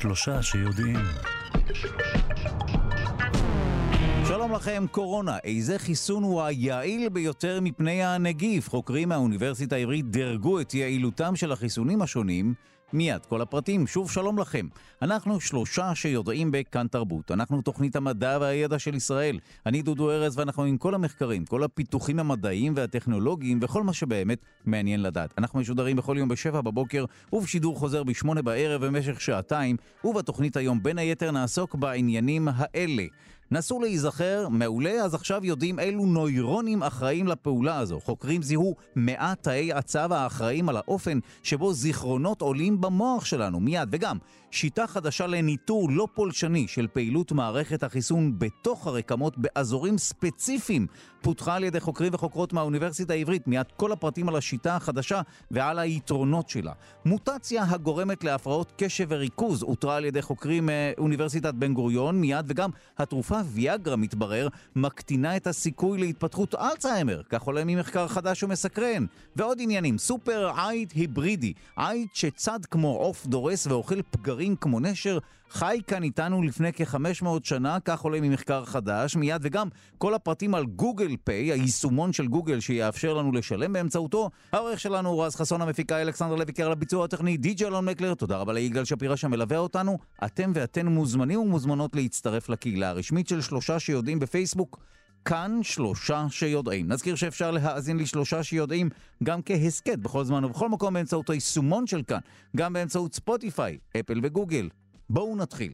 שלושה שיודעים. שלום לכם, קורונה. איזה חיסון הוא היעיל ביותר מפני הנגיף? חוקרים מהאוניברסיטה העברית דירגו את יעילותם של החיסונים השונים. מיד, כל הפרטים, שוב שלום לכם. אנחנו שלושה שיודעים בכאן תרבות. אנחנו תוכנית המדע והידע של ישראל. אני דודו ארז ואנחנו עם כל המחקרים, כל הפיתוחים המדעיים והטכנולוגיים וכל מה שבאמת מעניין לדעת. אנחנו משודרים בכל יום בשבע בבוקר ובשידור חוזר בשמונה בערב במשך שעתיים, ובתוכנית היום בין היתר נעסוק בעניינים האלה. נסו להיזכר, מעולה, אז עכשיו יודעים אילו נוירונים אחראים לפעולה הזו. חוקרים זיהו מעט תאי הצו האחראים על האופן שבו זיכרונות עולים במוח שלנו מיד, וגם שיטה חדשה לניטור לא פולשני של פעילות מערכת החיסון בתוך הרקמות באזורים ספציפיים פותחה על ידי חוקרים וחוקרות מהאוניברסיטה העברית. מיד כל הפרטים על השיטה החדשה ועל היתרונות שלה. מוטציה הגורמת להפרעות קשב וריכוז אותרה על ידי חוקרים מאוניברסיטת בן גוריון מיד, וגם התרופה ויאגרה, מתברר, מקטינה את הסיכוי להתפתחות אלצהיימר, כך עולה ממחקר חדש ומסקרן. ועוד עניינים, סופר עיט היברידי, עיט שצד כמו עוף דורס ואוכל פגרים כמו נשר, חי כאן איתנו לפני כ-500 שנה, כך עולה ממחקר חדש, מיד וגם כל הפרטים על גוגל פיי, היישומון של גוגל שיאפשר לנו לשלם באמצעותו. העורך שלנו הוא רז חסון, המפיקה אלכסנדר לוי קרל הביצוע הטכני, די.ג'י אלון מקלר, תודה רבה ליגאל שפירא שמלווה אותנו. אתם ואתן מוזמנים ומוזמנות להצטרף לקהילה הרשמית של שלושה שיודעים בפייסבוק. כאן שלושה שיודעים. נזכיר שאפשר להאזין לשלושה שיודעים גם כהסכת בכל זמן ובכל מקום באמצעות היישומון של כאן, גם באמצעות ספוטיפיי, אפל וגוגל. בואו נתחיל.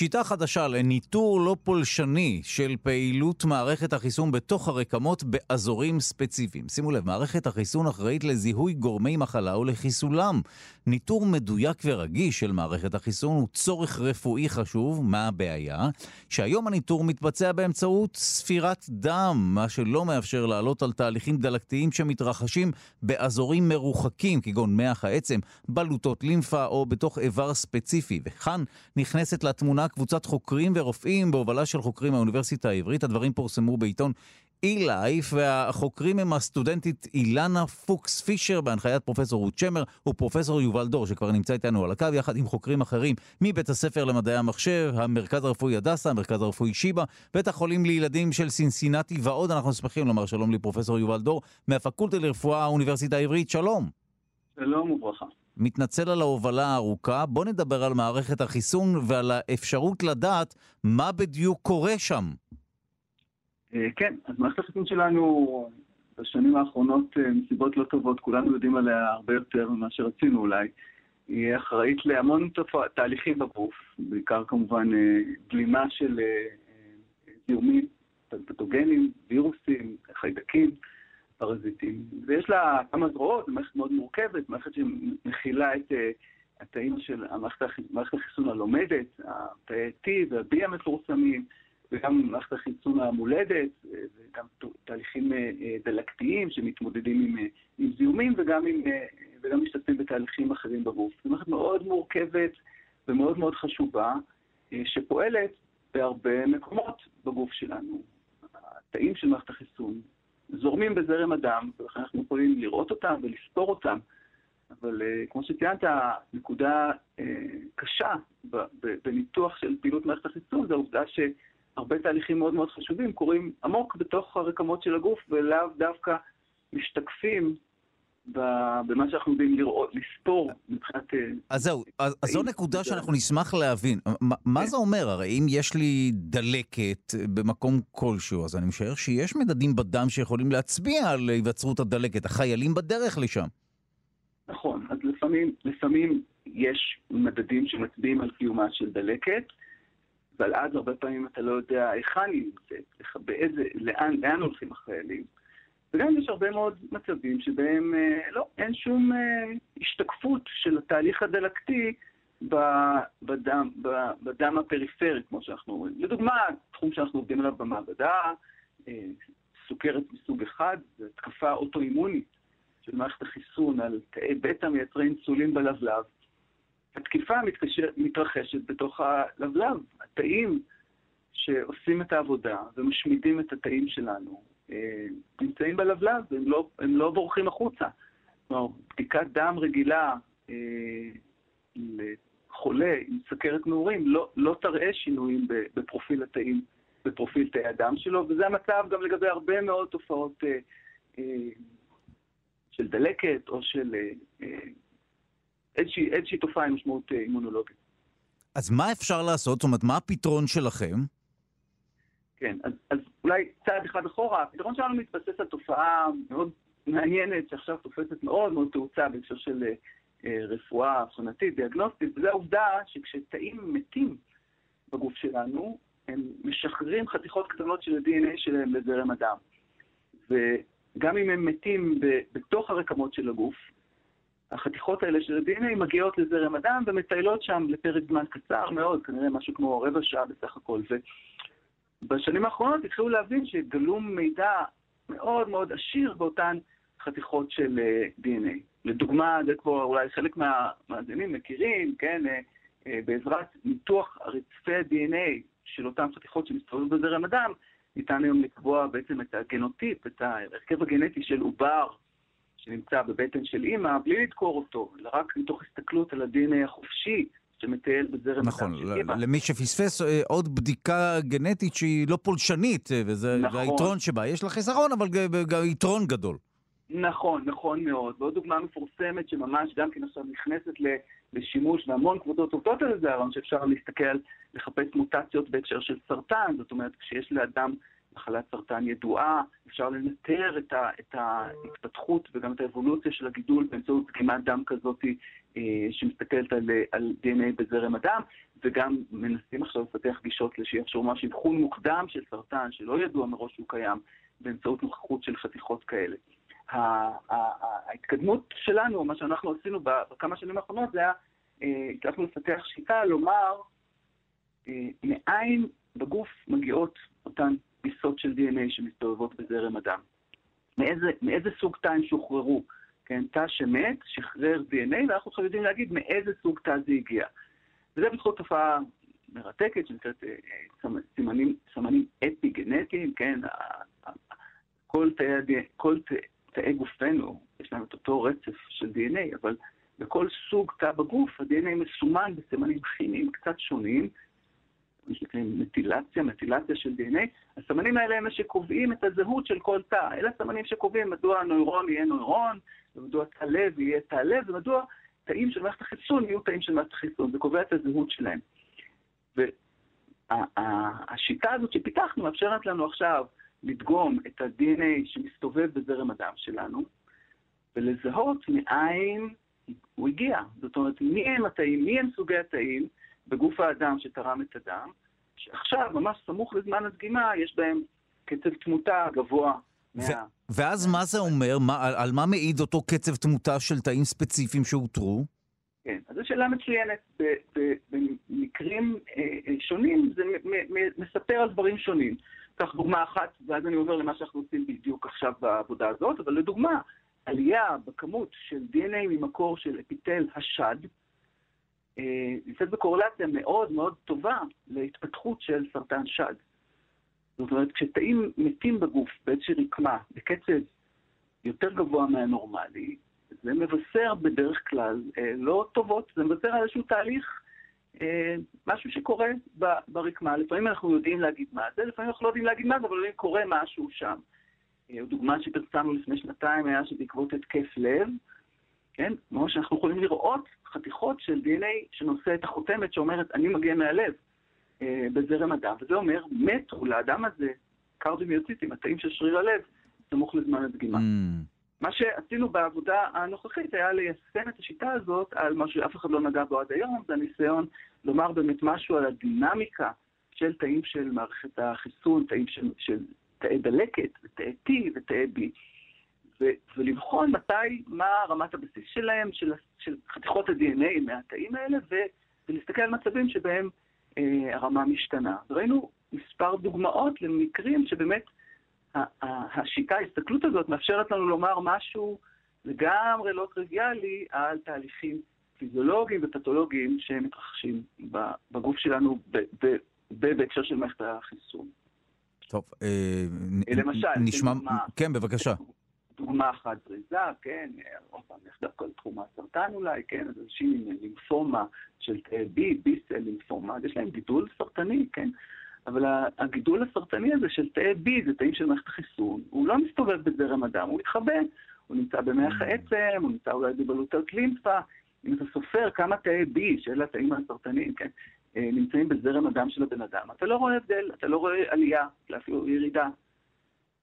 שיטה חדשה לניטור לא פולשני של פעילות מערכת החיסון בתוך הרקמות באזורים ספציפיים. שימו לב, מערכת החיסון אחראית לזיהוי גורמי מחלה ולחיסולם. ניטור מדויק ורגיש של מערכת החיסון הוא צורך רפואי חשוב. מה הבעיה? שהיום הניטור מתבצע באמצעות ספירת דם, מה שלא מאפשר לעלות על תהליכים דלקתיים שמתרחשים באזורים מרוחקים, כגון מח העצם, בלוטות לימפה או בתוך איבר ספציפי. וכאן נכנסת לתמונה קבוצת חוקרים ורופאים בהובלה של חוקרים מהאוניברסיטה העברית. הדברים פורסמו בעיתון אי-לייף, והחוקרים הם הסטודנטית אילנה פוקס פישר בהנחיית פרופסור רות שמר ופרופסור יובל דור שכבר נמצא איתנו על הקו יחד עם חוקרים אחרים מבית הספר למדעי המחשב, המרכז הרפואי הדסה, המרכז הרפואי שיבא, בית החולים לילדים של סינסינטי ועוד. אנחנו שמחים לומר שלום לפרופסור יובל דור מהפקולטה לרפואה האוניברסיטה העברית. שלום. שלום וברכה. מתנצל על ההובלה הארוכה, בוא נדבר על מערכת החיסון ועל האפשרות לדעת מה בדיוק קורה שם. כן, אז מערכת החיסון שלנו בשנים האחרונות, מסיבות לא טובות, כולנו יודעים עליה הרבה יותר ממה שרצינו אולי. היא אחראית להמון תהליכים בגוף, בעיקר כמובן בלימה של זיהומים, פתוגנים, וירוסים, חיידקים. פרזיטים, ויש לה כמה זרועות, מערכת מאוד מורכבת, מערכת שמכילה את התאים של המערכת, מערכת החיסון הלומדת, התאי T וה-B המפורסמים, וגם מערכת החיסון המולדת, וגם תהליכים דלקתיים שמתמודדים עם, עם זיהומים וגם, עם, וגם משתתפים בתהליכים אחרים בגוף. זו מערכת מאוד מורכבת ומאוד מאוד חשובה, שפועלת בהרבה מקומות בגוף שלנו. התאים של מערכת החיסון זורמים בזרם הדם, ולכן אנחנו יכולים לראות אותם ולספור אותם. אבל uh, כמו שציינת, נקודה uh, קשה בניתוח של פעילות מערכת החיסון זה העובדה שהרבה תהליכים מאוד מאוד חשובים קורים עמוק בתוך הרקמות של הגוף, ולאו דווקא משתקפים במה שאנחנו יודעים לראות, לספור מבחינת... אז זהו, אז, זו נקודה שאנחנו נשמח להבין. מה, מה זה אומר? הרי אם יש לי דלקת במקום כלשהו, אז אני משער שיש מדדים בדם שיכולים להצביע על היווצרות הדלקת. החיילים בדרך לשם. נכון, אז לפעמים, לפעמים יש מדדים שמצביעים על קיומה של דלקת, אבל אז הרבה פעמים אתה לא יודע היכן היא נמצאת, באיזה, לאן, לאן הולכים החיילים. וגם יש הרבה מאוד מצבים שבהם אה, לא, אין שום אה, השתקפות של התהליך הדלקתי בדם, בדם הפריפרי, כמו שאנחנו אומרים. לדוגמה, תחום שאנחנו עובדים עליו במעבדה, אה, סוכרת מסוג אחד, זו התקפה אוטואימונית של מערכת החיסון על תאי בטא מייצרי אינסולין בלבלב. התקיפה מתקשר, מתרחשת בתוך הלבלב. התאים שעושים את העבודה ומשמידים את התאים שלנו, נמצאים בלבלב, הם לא, הם לא בורחים החוצה. כלומר, בדיקת דם רגילה אה, לחולה עם סכרת נעורים לא, לא תראה שינויים בפרופיל התאים, בפרופיל תאי הדם שלו, וזה המצב גם לגבי הרבה מאוד תופעות אה, אה, של דלקת או של אה, אה איזושהי, איזושהי תופעה עם משמעות אה, אימונולוגית. אז מה אפשר לעשות? זאת אומרת, מה הפתרון שלכם? כן, אז, אז אולי צעד אחד אחורה, הפתרון שלנו מתבסס על תופעה מאוד מעניינת שעכשיו תופסת מאוד מאוד תאוצה בהקשר של אה, רפואה אבחנתית, דיאגנוסטית, וזו העובדה שכשתאים מתים בגוף שלנו, הם משחררים חתיכות קטנות של ה-DNA שלהם לזרם הדם. וגם אם הם מתים ב- בתוך הרקמות של הגוף, החתיכות האלה של ה-DNA מגיעות לזרם הדם ומטיילות שם לפרק זמן קצר מאוד, כנראה משהו כמו רבע שעה בסך הכל. ובשנים האחרונות התחילו להבין שגלום מידע מאוד מאוד עשיר באותן חתיכות של אה, DNA. לדוגמה, זה כבר אולי חלק מהמאזינים מכירים, כן, אה, אה, בעזרת ניתוח רצפי ה-DNA של אותן חתיכות שמסתובבות בזרם הדם, ניתן היום לקבוע בעצם את הגנוטיפ, את ההרכב הגנטי של עובר שנמצא בבטן של אימא, בלי לדקור אותו, אלא רק מתוך הסתכלות על ה-DNA החופשי שמטייל בזרם נכון, הדם של אימא. נכון, למי שפספס עוד בדיקה גנטית שהיא לא פולשנית, וזה נכון. היתרון שבה. יש לה חיסרון, אבל גם יתרון גדול. נכון, נכון מאוד. ועוד דוגמה מפורסמת שממש גם כן עכשיו נכנסת לשימוש, והמון קבוצות עובדות על זה, הרעיון שאפשר להסתכל, לחפש מוטציות בהקשר של סרטן, זאת אומרת, כשיש לאדם מחלת סרטן ידועה, אפשר לנטר את, ה, את ההתפתחות וגם את האבולוציה של הגידול באמצעות דגימת דם כזאת אה, שמסתכלת על, על DNA בזרם הדם, וגם מנסים עכשיו לפתח גישות שיאפשרו ממש אבחון מוקדם של סרטן, שלא ידוע מראש שהוא קיים, באמצעות נוכחות של חתיכות כאלה. ההתקדמות שלנו, מה שאנחנו עשינו בכמה שנים האחרונות, זה היה, אה, הצלחנו לפתח שיטה לומר אה, מאין בגוף מגיעות אותן פיסות של DNA שמסתובבות בזרם הדם. מאיזה, מאיזה סוג תא הם שוחררו, כן? תא שמת, שחרר DNA, ואנחנו עכשיו יודעים להגיד מאיזה סוג תא זה הגיע. וזה בזכות תופעה מרתקת שנקראת אה, סימנים, סמנים אפי-גנטיים, כן? כל תאי, כל תאי גופנו, יש להם את אותו רצף של DNA, אבל בכל סוג תא בגוף ה-DNA מסומן בסימנים כימיים קצת שונים, שנקראים מטילציה, מטילציה של DNA. הסמנים האלה הם שקובעים את הזהות של כל תא. אלה הסמנים שקובעים מדוע הנוירון יהיה נוירון, ומדוע תא לב יהיה תא לב, ומדוע תאים של מערכת החיסון יהיו תאים של מערכת החיסון. זה קובע את הזהות שלהם. והשיטה הזאת שפיתחנו מאפשרת לנו עכשיו לדגום את ה-DNA שמסתובב בזרם הדם שלנו, ולזהות מאין הוא הגיע. זאת אומרת, מי הם התאים, מי הם סוגי התאים בגוף האדם שתרם את הדם, שעכשיו, ממש סמוך לזמן הדגימה, יש בהם קצב תמותה גבוה. מה... ואז מה זה אומר? מה, על, על מה מעיד אותו קצב תמותה של תאים ספציפיים שאותרו? כן, אז זו שאלה מצוינת. במקרים אה, אה, שונים זה מספר על דברים שונים. קח דוגמה אחת, ואז אני עובר למה שאנחנו עושים בדיוק עכשיו בעבודה הזאת, אבל לדוגמה, עלייה בכמות של DNA ממקור של אפיטל השד, נמצאת בקורלציה מאוד מאוד טובה להתפתחות של סרטן שד. זאת אומרת, כשתאים מתים בגוף באיזושהי רקמה, בקצב יותר גבוה מהנורמלי, זה מבשר בדרך כלל אה, לא טובות, זה מבשר על איזשהו תהליך אה, משהו שקורה ברקמה. לפעמים אנחנו יודעים להגיד מה זה, לפעמים אנחנו לא יודעים להגיד מה זה, אבל לפעמים קורה משהו שם. אה, דוגמה שפרסמנו לפני שנתיים היה שבעקבות התקף לב, כן, כמו שאנחנו יכולים לראות חתיכות של DNA שנושא את החותמת שאומרת, אני מגיע מהלב אה, בזרם הדם, וזה אומר, מתו לאדם הזה קרדיומיוציטים, התאים של שריר הלב, סמוך לזמן הדגימה. Mm. מה שעשינו בעבודה הנוכחית היה ליישם את השיטה הזאת על מה שאף אחד לא נגע בו עד היום, זה הניסיון לומר באמת משהו על הדינמיקה של תאים של מערכת החיסון, תאים של, של תאי דלקת, ותאי T ותאי B, ו, ולבחון מתי, מה רמת הבסיס שלהם, של, של חתיכות ה-DNA מהתאים האלה, ו, ולהסתכל על מצבים שבהם אה, הרמה משתנה. וראינו מספר דוגמאות למקרים שבאמת השיטה, ההסתכלות הזאת, מאפשרת לנו לומר משהו לגמרי לא טריוויאלי על תהליכים פיזיולוגיים ופתולוגיים שמתרחשים בגוף שלנו בהקשר של מערכת החיסון. טוב, אה, למשל, נשמע... כן, בבקשה. דוגמה אחת זריזה, כן, עוד פעם, יש דווקא לתחום הסרטן אולי, כן, אז אנשים עם לימפומה של תאי B, B-סל לימפומה, יש להם גידול סרטני, כן, אבל הגידול הסרטני הזה של תאי B, זה תאים של מערכת החיסון, הוא לא מסתובב בזרם הדם, הוא מתחבא, הוא נמצא במח העצם, הוא נמצא אולי בבלוטת לימפה, אם אתה סופר כמה תאי B, שאלה התאים הסרטניים, כן, אה, נמצאים בזרם הדם של הבן אדם, אתה לא רואה הבדל, אתה לא רואה עלייה, אפילו ירידה.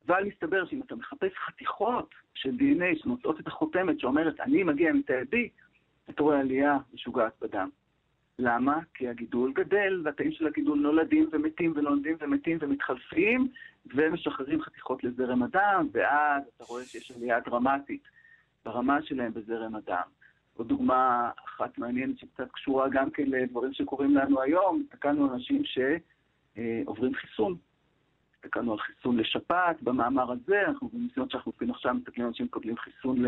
אבל מסתבר שאם אתה מחפש חתיכות של DNA שנוצאות את החותמת שאומרת, אני מגיע מתאי B, אתה רואה עלייה משוגעת בדם. למה? כי הגידול גדל, והתאים של הגידול נולדים ומתים ונולדים ומתים ומתחלפים, ומשחררים חתיכות לזרם הדם, ואז אתה רואה שיש עלייה דרמטית ברמה שלהם בזרם הדם. עוד דוגמה אחת מעניינת שקצת קשורה גם כן לדברים שקורים לנו היום, הסתכלנו על אנשים שעוברים חיסון. הסתכלנו על חיסון לשפעת במאמר הזה, אנחנו בניסיונות שאנחנו עושים עכשיו מסתכלים על אנשים שמקבלים חיסון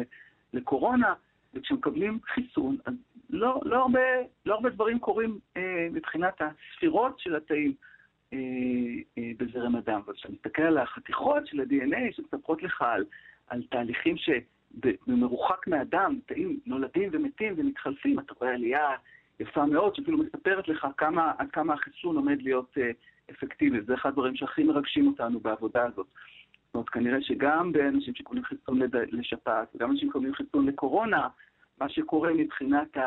לקורונה, וכשמקבלים חיסון, אז לא, לא, הרבה, לא הרבה דברים קורים אה, מבחינת הספירות של התאים אה, אה, בזרם הדם. אבל כשאתה מסתכל על החתיכות של ה-DNA שמספרות לך על, על תהליכים שבמרוחק מהדם, תאים נולדים ומתים ומתחלפים, אתה רואה עלייה יפה מאוד, שאפילו מספרת לך כמה, עד כמה החיסון עומד להיות אה, אפקטיבי. זה אחד הדברים שהכי מרגשים אותנו בעבודה הזאת. זאת אומרת, כנראה שגם באנשים שקוראים חיסון לשפעת, וגם אנשים שקוראים חיסון לקורונה, מה שקורה מבחינת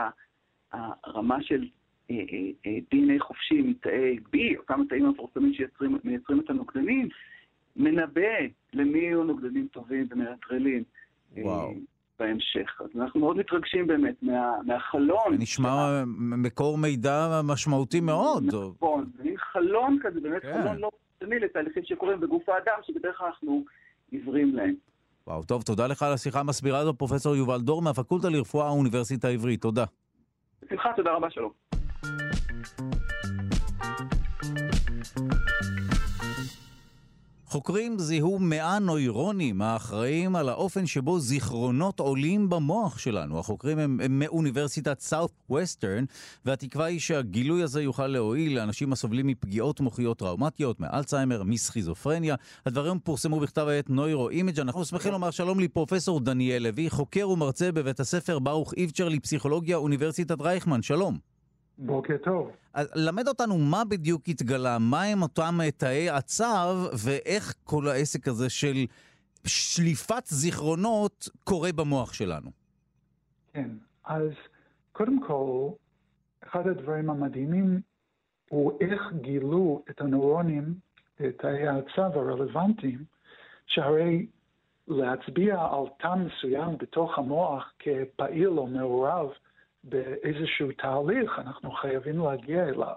הרמה של אה, אה, אה, DNA חופשי מתאי B, או כמה תאים המפורסמים שמייצרים את הנוגדנים, מנבא למי יהיו נוגדנים טובים ומנטרלים. וואו. בהמשך. אז אנחנו מאוד מתרגשים באמת מה, מהחלון. נשמע מקור מידע משמעותי מאוד. נכון, זה מין חלון כזה, באמת כן. חלון לא פרסמי לתהליכים שקורים בגוף האדם, שבדרך כלל אנחנו עיוורים להם. וואו, טוב, תודה לך על השיחה המסבירה הזו, פרופ' יובל דור מהפקולטה לרפואה האוניברסיטה העברית. תודה. בשמחה, תודה רבה, שלום. חוקרים זיהו מאה נוירונים האחראים על האופן שבו זיכרונות עולים במוח שלנו. החוקרים הם, הם מאוניברסיטת סאות' ווסטרן, והתקווה היא שהגילוי הזה יוכל להועיל לאנשים הסובלים מפגיעות מוחיות טראומטיות, מאלצהיימר, מסכיזופרניה. הדברים פורסמו בכתב העת נוירו אימג'. אנחנו שמחים לומר שלום לפרופסור דניאל לוי, חוקר ומרצה בבית הספר ברוך איבצ'ר לפסיכולוגיה, אוניברסיטת רייכמן. שלום. בוקר טוב. אז למד אותנו מה בדיוק התגלה, מה הם אותם תאי הצופן, ואיך כל העסק הזה של שליפת זיכרונות קורה במוח שלנו. כן, אז קודם כל, אחד הדברים המדהימים הוא איך גילו את הנוירונים, תאי הצו הרלוונטיים, שהרי להצביע על תא מסוים בתוך המוח כפעיל או מעורב, באיזשהו תהליך, אנחנו חייבים להגיע אליו.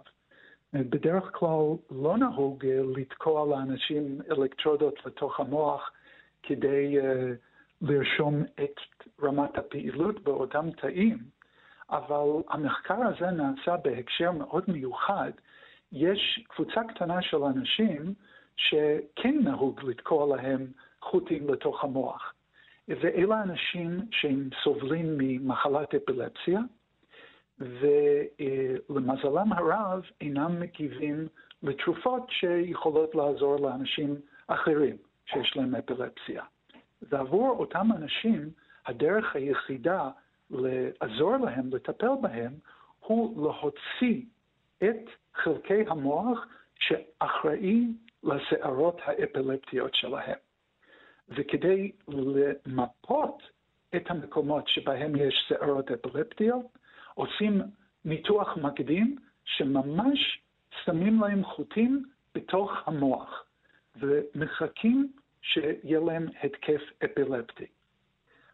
בדרך כלל לא נהוג אה, לתקוע לאנשים אלקטרודות לתוך המוח כדי uh, לרשום את רמת הפעילות באותם תאים, אבל המחקר הזה נעשה בהקשר מאוד מיוחד. יש קבוצה קטנה של אנשים שכן נהוג לתקוע להם חוטים לתוך המוח. ואלה אנשים שהם סובלים ממחלת אפילפסיה, ולמזלם הרב אינם מגיבים לתרופות שיכולות לעזור לאנשים אחרים שיש להם אפילפסיה. ועבור אותם אנשים, הדרך היחידה לעזור להם, לטפל בהם, הוא להוציא את חלקי המוח שאחראי לסערות האפילפטיות שלהם. וכדי למפות את המקומות שבהם יש סערות אפילפטיות, עושים ניתוח מקדים שממש שמים להם חוטים בתוך המוח ומחכים שיהיה להם התקף אפילפטי.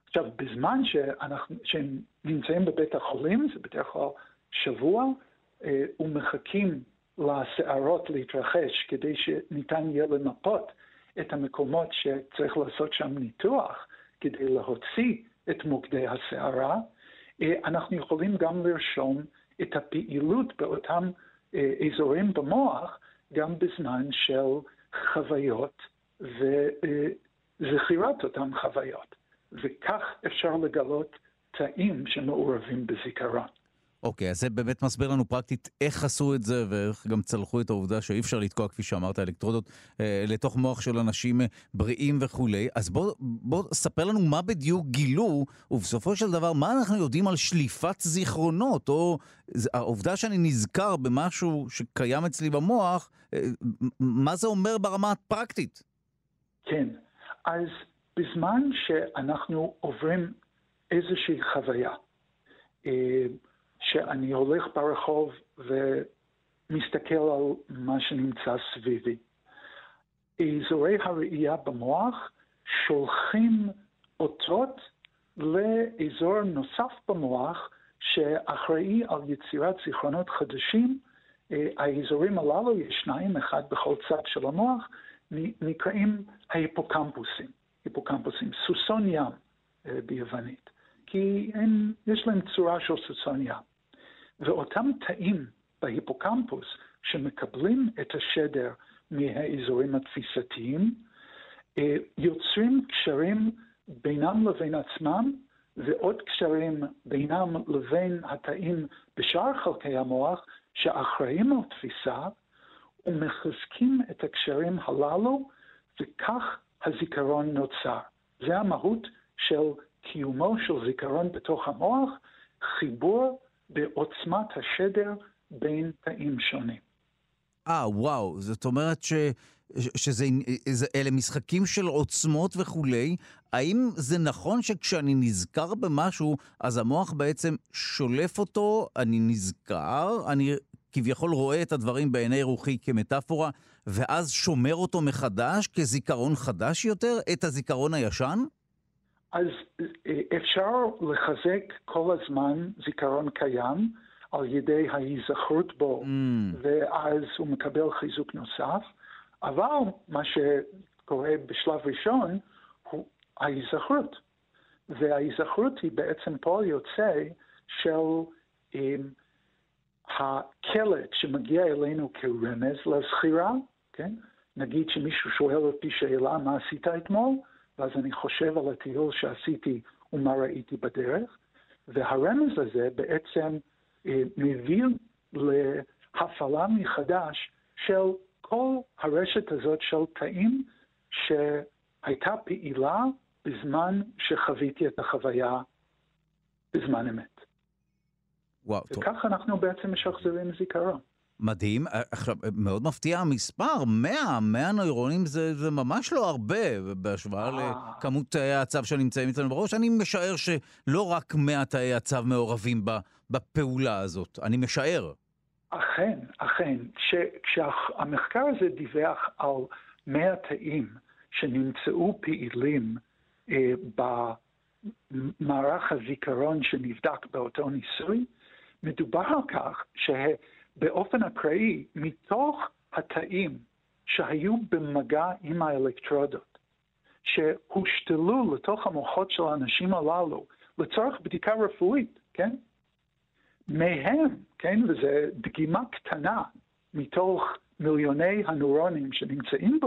עכשיו, בזמן שאנחנו, שהם נמצאים בבית החולים, זה בדרך כלל שבוע, אה, ומחכים לסערות להתרחש כדי שניתן יהיה למפות את המקומות שצריך לעשות שם ניתוח כדי להוציא את מוקדי הסערה, אה, אנחנו יכולים גם לרשום את הפעילות באותם אה, אזורים במוח גם בזמן של חוויות וזכירת אותן חוויות. וכך אפשר לגלות תאים שמעורבים בזיכרון. אוקיי, okay, אז זה באמת מסביר לנו פרקטית איך עשו את זה ואיך גם צלחו את העובדה שאי אפשר לתקוע, כפי שאמרת, אלקטרודות אה, לתוך מוח של אנשים אה, בריאים וכולי. אז בוא, בוא ספר לנו מה בדיוק גילו, ובסופו של דבר, מה אנחנו יודעים על שליפת זיכרונות, או העובדה שאני נזכר במשהו שקיים אצלי במוח, אה, מה זה אומר ברמה הפרקטית? כן, אז בזמן שאנחנו עוברים איזושהי חוויה, אה, שאני הולך ברחוב ומסתכל על מה שנמצא סביבי. אזורי הראייה במוח שולחים אותות לאזור נוסף במוח שאחראי על יצירת זיכרונות חדשים. אה, האזורים הללו, יש שניים, אחד בכל צד של המוח, נקראים ההיפוקמפוסים, היפוקמפוסים, סוסון ים אה, ביוונית, כי הם, יש להם צורה של סוסון ים. ואותם תאים בהיפוקמפוס שמקבלים את השדר מהאזורים התפיסתיים, אה, יוצרים קשרים בינם לבין עצמם ועוד קשרים בינם לבין התאים בשאר חלקי המוח שאחראים על תפיסה ומחזקים את הקשרים הללו וכך הזיכרון נוצר. זה המהות של קיומו של זיכרון בתוך המוח, חיבור בעוצמת השדר בין תאים שונים. אה, וואו, זאת אומרת ש... שזה זה, אלה משחקים של עוצמות וכולי, האם זה נכון שכשאני נזכר במשהו, אז המוח בעצם שולף אותו, אני נזכר, אני כביכול רואה את הדברים בעיני רוחי כמטאפורה, ואז שומר אותו מחדש כזיכרון חדש יותר, את הזיכרון הישן? אז אה, אפשר לחזק כל הזמן זיכרון קיים על ידי ההיזכרות בו, mm. ואז הוא מקבל חיזוק נוסף, אבל מה שקורה בשלב ראשון הוא ההיזכרות. וההיזכרות היא בעצם פועל יוצא של um, הקלט שמגיע אלינו כרמז לזכירה, כן? נגיד שמישהו שואל אותי שאלה, מה עשית אתמול? ואז אני חושב על הטיול שעשיתי ומה ראיתי בדרך, והרמז הזה בעצם אה, מביא להפעלה מחדש של כל הרשת הזאת של תאים שהייתה פעילה בזמן שחוויתי את החוויה בזמן אמת. וואו, וכך טוב. אנחנו בעצם משחזרים זיכרון. מדהים. אה, עכשיו, מאוד מפתיע המספר, 100, 100 נוירונים זה, זה ממש לא הרבה בהשוואה אה. לכמות תאי הצו שנמצאים אצלנו בראש. אני משער שלא רק 100 תאי הצו מעורבים בפעולה הזאת, אני משער. אכן, אכן. כשהמחקר הזה דיווח על 100 תאים שנמצאו פעילים אה, במערך הזיכרון שנבדק באותו ניסוי, מדובר על כך שה... באופן אקראי מתוך התאים שהיו במגע עם האלקטרודות, שהושתלו לתוך המוחות של האנשים הללו לצורך בדיקה רפואית, כן? מהם, כן, וזו דגימה קטנה מתוך מיליוני הנוירונים שנמצאים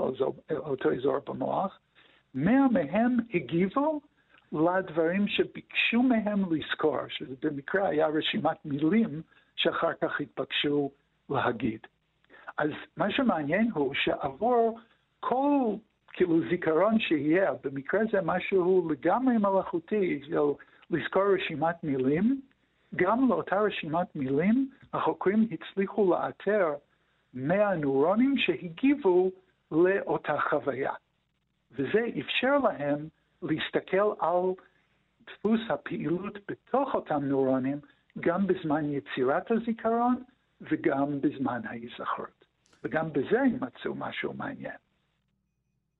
באותו אזור במוח, מאה מהם הגיבו לדברים שביקשו מהם לזכור, שזה במקרה היה רשימת מילים שאחר כך התבקשו להגיד. אז מה שמעניין הוא שעבור כל כאילו זיכרון שיהיה, במקרה זה משהו לגמרי מלאכותי, של לזכור רשימת מילים, גם לאותה רשימת מילים החוקרים הצליחו לאתר 100 נוירונים שהגיבו לאותה חוויה. וזה אפשר להם להסתכל על דפוס הפעילות בתוך אותם נוירונים גם בזמן יצירת הזיכרון וגם בזמן ההיזכרות. וגם בזה הם מצאו משהו מעניין.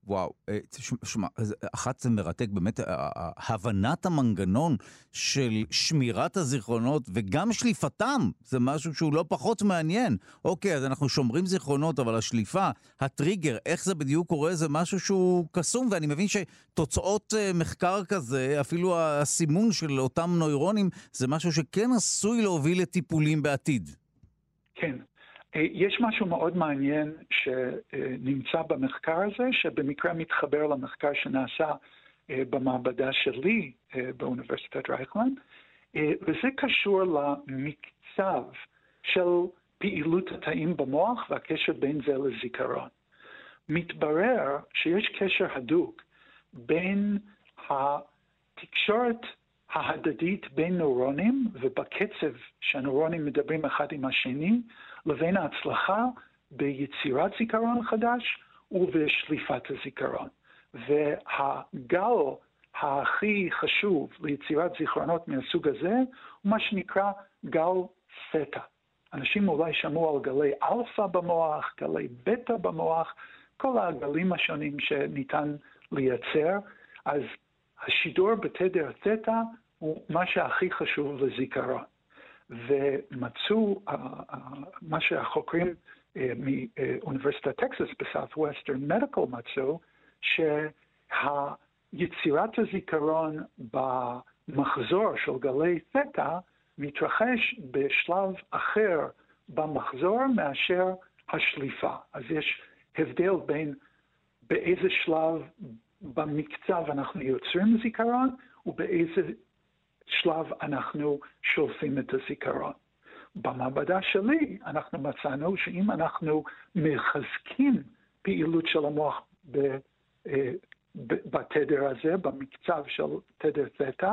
וואו, אה, שמע, אחת זה מרתק, באמת, הבנת המנגנון של שמירת הזיכרונות וגם שליפתם, זה משהו שהוא לא פחות מעניין. אוקיי, אז אנחנו שומרים זיכרונות, אבל השליפה, הטריגר, איך זה בדיוק קורה, זה משהו שהוא קסום, ואני מבין שתוצאות אה, מחקר כזה, אפילו הסימון של אותם נוירונים, זה משהו שכן עשוי להוביל לטיפולים בעתיד. כן, אה, יש משהו מאוד מעניין שנמצא במחקר הזה, שבמקרה מתחבר למחקר שנעשה אה, במעבדה שלי אה, באוניברסיטת רייכלנד. וזה קשור למקצב של פעילות התאים במוח והקשר בין זה לזיכרון. מתברר שיש קשר הדוק בין התקשורת ההדדית בין נוירונים ובקצב שהנוירונים מדברים אחד עם השני, לבין ההצלחה ביצירת זיכרון חדש ובשליפת הזיכרון. והגל הכי חשוב ליצירת זיכרונות מהסוג הזה הוא מה שנקרא גל תטא. אנשים אולי שמעו על גלי אלפא במוח, גלי בטא במוח, כל הגלים השונים שניתן לייצר, אז השידור בתדר תטא הוא מה שהכי חשוב לזיכרון. ומצאו, uh, uh, מה שהחוקרים uh, מאוניברסיטת טקסס ב Southwestern Medical מצאו, שיצירת הזיכרון במחזור של גלי תטא מתרחש בשלב אחר במחזור מאשר השליפה. אז יש הבדל בין באיזה שלב במקצב אנחנו יוצרים זיכרון ובאיזה שלב אנחנו שולפים את הזיכרון. במעבדה שלי אנחנו מצאנו שאם אנחנו מחזקים פעילות של המוח ב, אה, בתדר הזה, במקצב של תדר תטא,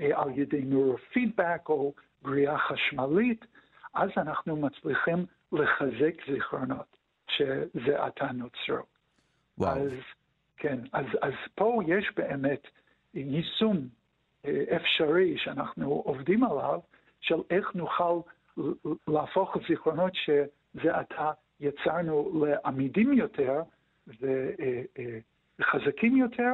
אה, על ידי נורופידבק או גריעה חשמלית, אז אנחנו מצליחים לחזק זיכרונות שזה עתה נוצרו. וואו. אז כן, אז, אז פה יש באמת יישום אפשרי שאנחנו עובדים עליו, של איך נוכל להפוך זיכרונות שזה עתה יצרנו לעמידים יותר וחזקים יותר,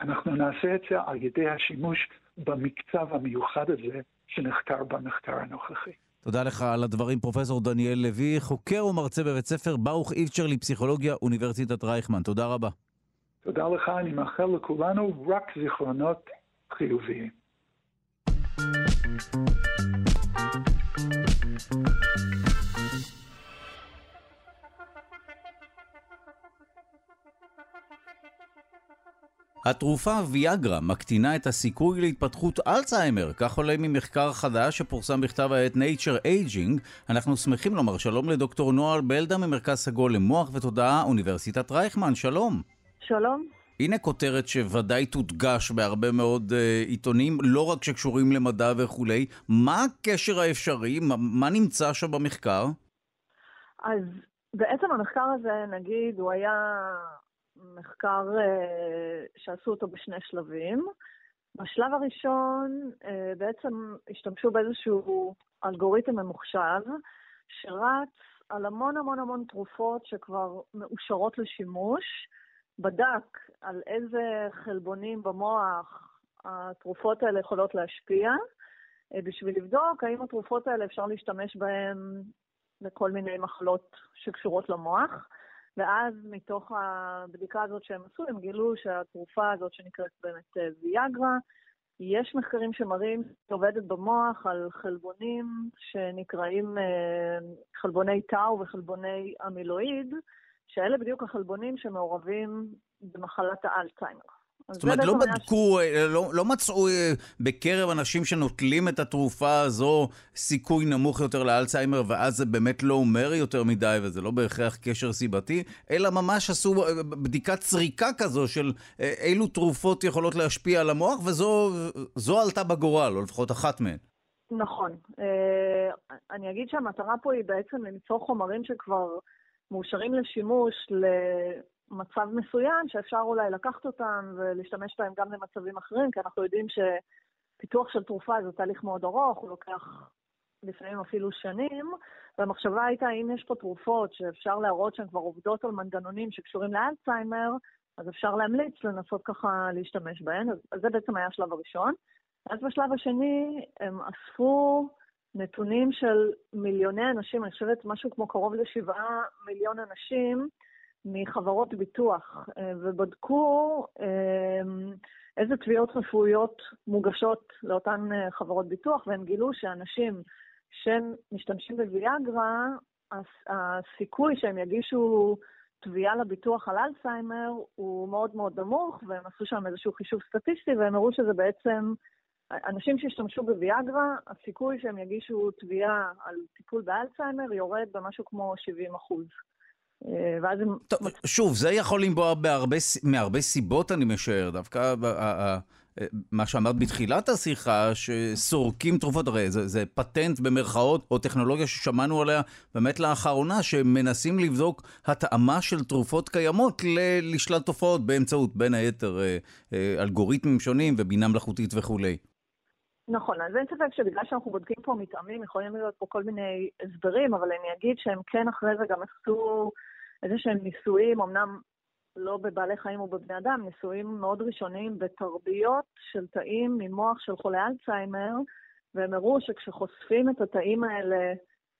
אנחנו נעשה את זה על ידי השימוש במקצב המיוחד הזה שנחקר במחקר הנוכחי. תודה לך על הדברים, פרופסור דניאל לוי, חוקר ומרצה בבית ספר ברוך איפצ'ר לפסיכולוגיה, אוניברסיטת רייכמן. תודה רבה. תודה לך, אני מאחל לכולנו רק זיכרונות חיוביים. התרופה ויאגרה מקטינה את הסיכוי להתפתחות אלצהיימר, כך עולה ממחקר חדש שפורסם בכתב העת Nature Aging. אנחנו שמחים לומר שלום לדוקטור נועל בלדה ממרכז סגול למוח ותודעה, אוניברסיטת רייכמן, שלום. שלום. הנה כותרת שוודאי תודגש בהרבה מאוד uh, עיתונים, לא רק שקשורים למדע וכולי. מה הקשר האפשרי? מה, מה נמצא שם במחקר? אז בעצם המחקר הזה, נגיד, הוא היה מחקר uh, שעשו אותו בשני שלבים. בשלב הראשון uh, בעצם השתמשו באיזשהו אלגוריתם ממוחשב שרץ על המון המון המון תרופות שכבר מאושרות לשימוש. בדק על איזה חלבונים במוח התרופות האלה יכולות להשפיע, אה, בשביל לבדוק האם התרופות האלה אפשר להשתמש בהן לכל מיני מחלות שקשורות למוח. ואז מתוך הבדיקה הזאת שהם עשו, הם גילו שהתרופה הזאת שנקראת באמת אה, ויאגרה, יש מחקרים שמראים שהיא עובדת במוח על חלבונים שנקראים אה, חלבוני טאו וחלבוני אמילואיד, שאלה בדיוק החלבונים שמעורבים במחלת האלצהיימר. זאת אומרת, לא בדקו, ש... לא, לא מצאו אה, בקרב אנשים שנוטלים את התרופה הזו סיכוי נמוך יותר לאלצהיימר, ואז זה באמת לא אומר יותר מדי, וזה לא בהכרח קשר סיבתי, אלא ממש עשו אה, בדיקת צריקה כזו של אה, אילו תרופות יכולות להשפיע על המוח, וזו עלתה בגורל, או לפחות אחת מהן. נכון. אני אגיד שהמטרה פה היא בעצם למצוא חומרים שכבר... מאושרים לשימוש למצב מסוים, שאפשר אולי לקחת אותם ולהשתמש בהם גם למצבים אחרים, כי אנחנו יודעים שפיתוח של תרופה זה תהליך מאוד ארוך, הוא לוקח לפעמים אפילו שנים, והמחשבה הייתה, אם יש פה תרופות שאפשר להראות שהן כבר עובדות על מנגנונים שקשורים לאלצהיימר, אז אפשר להמליץ לנסות ככה להשתמש בהן. אז, זה בעצם היה השלב הראשון. אז בשלב השני הם אספו נתונים של מיליוני אנשים, אני חושבת משהו כמו קרוב לשבעה מיליון אנשים מחברות ביטוח, אה, ובדקו אה, איזה תביעות רפואיות מוגשות לאותן אה, חברות ביטוח, והם גילו שאנשים שמשתמשים בוויאגרה, הסיכוי שהם יגישו תביעה לביטוח על אלצהיימר הוא מאוד מאוד נמוך, והם עשו שם איזשהו חישוב סטטיסטי, והם הראו שזה בעצם אנשים שהשתמשו בוויאגרה, הסיכוי שהם יגישו תביעה על טיפול באלצהיימר יורד במשהו כמו 70 אחוז. אה, ואז הם... טוב, שוב, זה יכול לנבוע בהרבה, מהרבה סיבות, אני משער. דווקא מה שאמרת בתחילת השיחה, שסורקים תרופות, הרי זה, זה פטנט במרכאות, או טכנולוגיה ששמענו עליה באמת לאחרונה, שמנסים לבדוק התאמה של תרופות קיימות לשלל תופעות באמצעות, בין היתר, אה, אה, אלגוריתמים שונים ובינה מלאכותית וכולי. נכון, אז אין ספק שבגלל שאנחנו בודקים פה מתאמים, יכולים להיות פה כל מיני הסברים, אבל אני אגיד שהם כן אחרי זה גם עשו איזה שהם ניסויים, אמנם לא בבעלי חיים או בבני אדם, ניסויים מאוד ראשוניים בתרביות של תאים ממוח של חולי אלצהיימר, והם הראו שכשחושפים את התאים האלה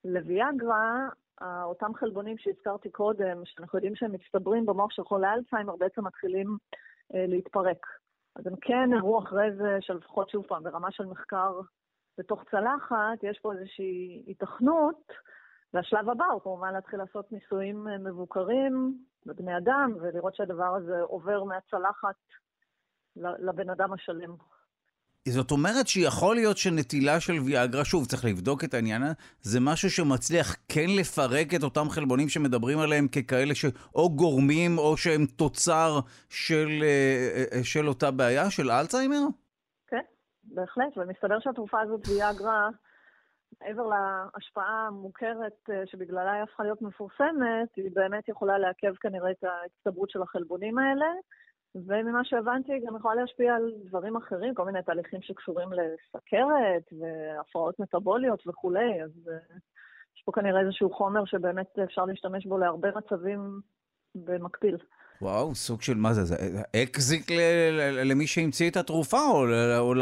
לוויאגרה, אותם חלבונים שהזכרתי קודם, שאנחנו יודעים שהם מצטברים במוח של חולי אלצהיימר, בעצם מתחילים אה, להתפרק. אז הם כן הראו אחרי זה, שלפחות שוב פעם, ברמה של מחקר בתוך צלחת, יש פה איזושהי התכנות, והשלב הבא הוא כמובן להתחיל לעשות ניסויים אה, מבוקרים בבני אדם, ולראות שהדבר הזה עובר מהצלחת לבן אדם השלם. זאת אומרת שיכול להיות שנטילה של ויאגרה, שוב, צריך לבדוק את העניין, זה משהו שמצליח כן לפרק את אותם חלבונים שמדברים עליהם ככאלה שאו גורמים או שהם תוצר של, אה, אה, של אותה בעיה, של אלצהיימר? כן, בהחלט, ומסתבר שהתרופה הזאת, ויאגרה, מעבר להשפעה המוכרת אה, שבגללה היא הפכה להיות מפורסמת, היא באמת יכולה לעכב כנראה את ההצטברות של החלבונים האלה. וממה שהבנתי, גם יכולה להשפיע על דברים אחרים, כל מיני תהליכים שקשורים לסכרת והפרעות מטבוליות וכולי, אז uh, יש פה כנראה איזשהו חומר שבאמת אפשר להשתמש בו להרבה מצבים במקביל. וואו, סוג של מה זה, זה אקזיט למי שהמציא את התרופה או, או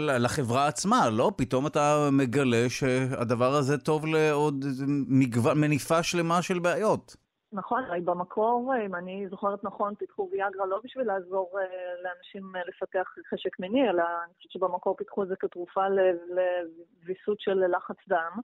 לחברה עצמה, לא? פתאום אתה מגלה שהדבר הזה טוב לעוד מניפה שלמה של בעיות. נכון, הרי במקור, אם אני זוכרת נכון, פיתחו ויאגרה לא בשביל לעזור uh, לאנשים uh, לפתח חשק מיני, אלא אני חושבת שבמקור פיתחו את זה כתרופה לוויסות של לחץ דם,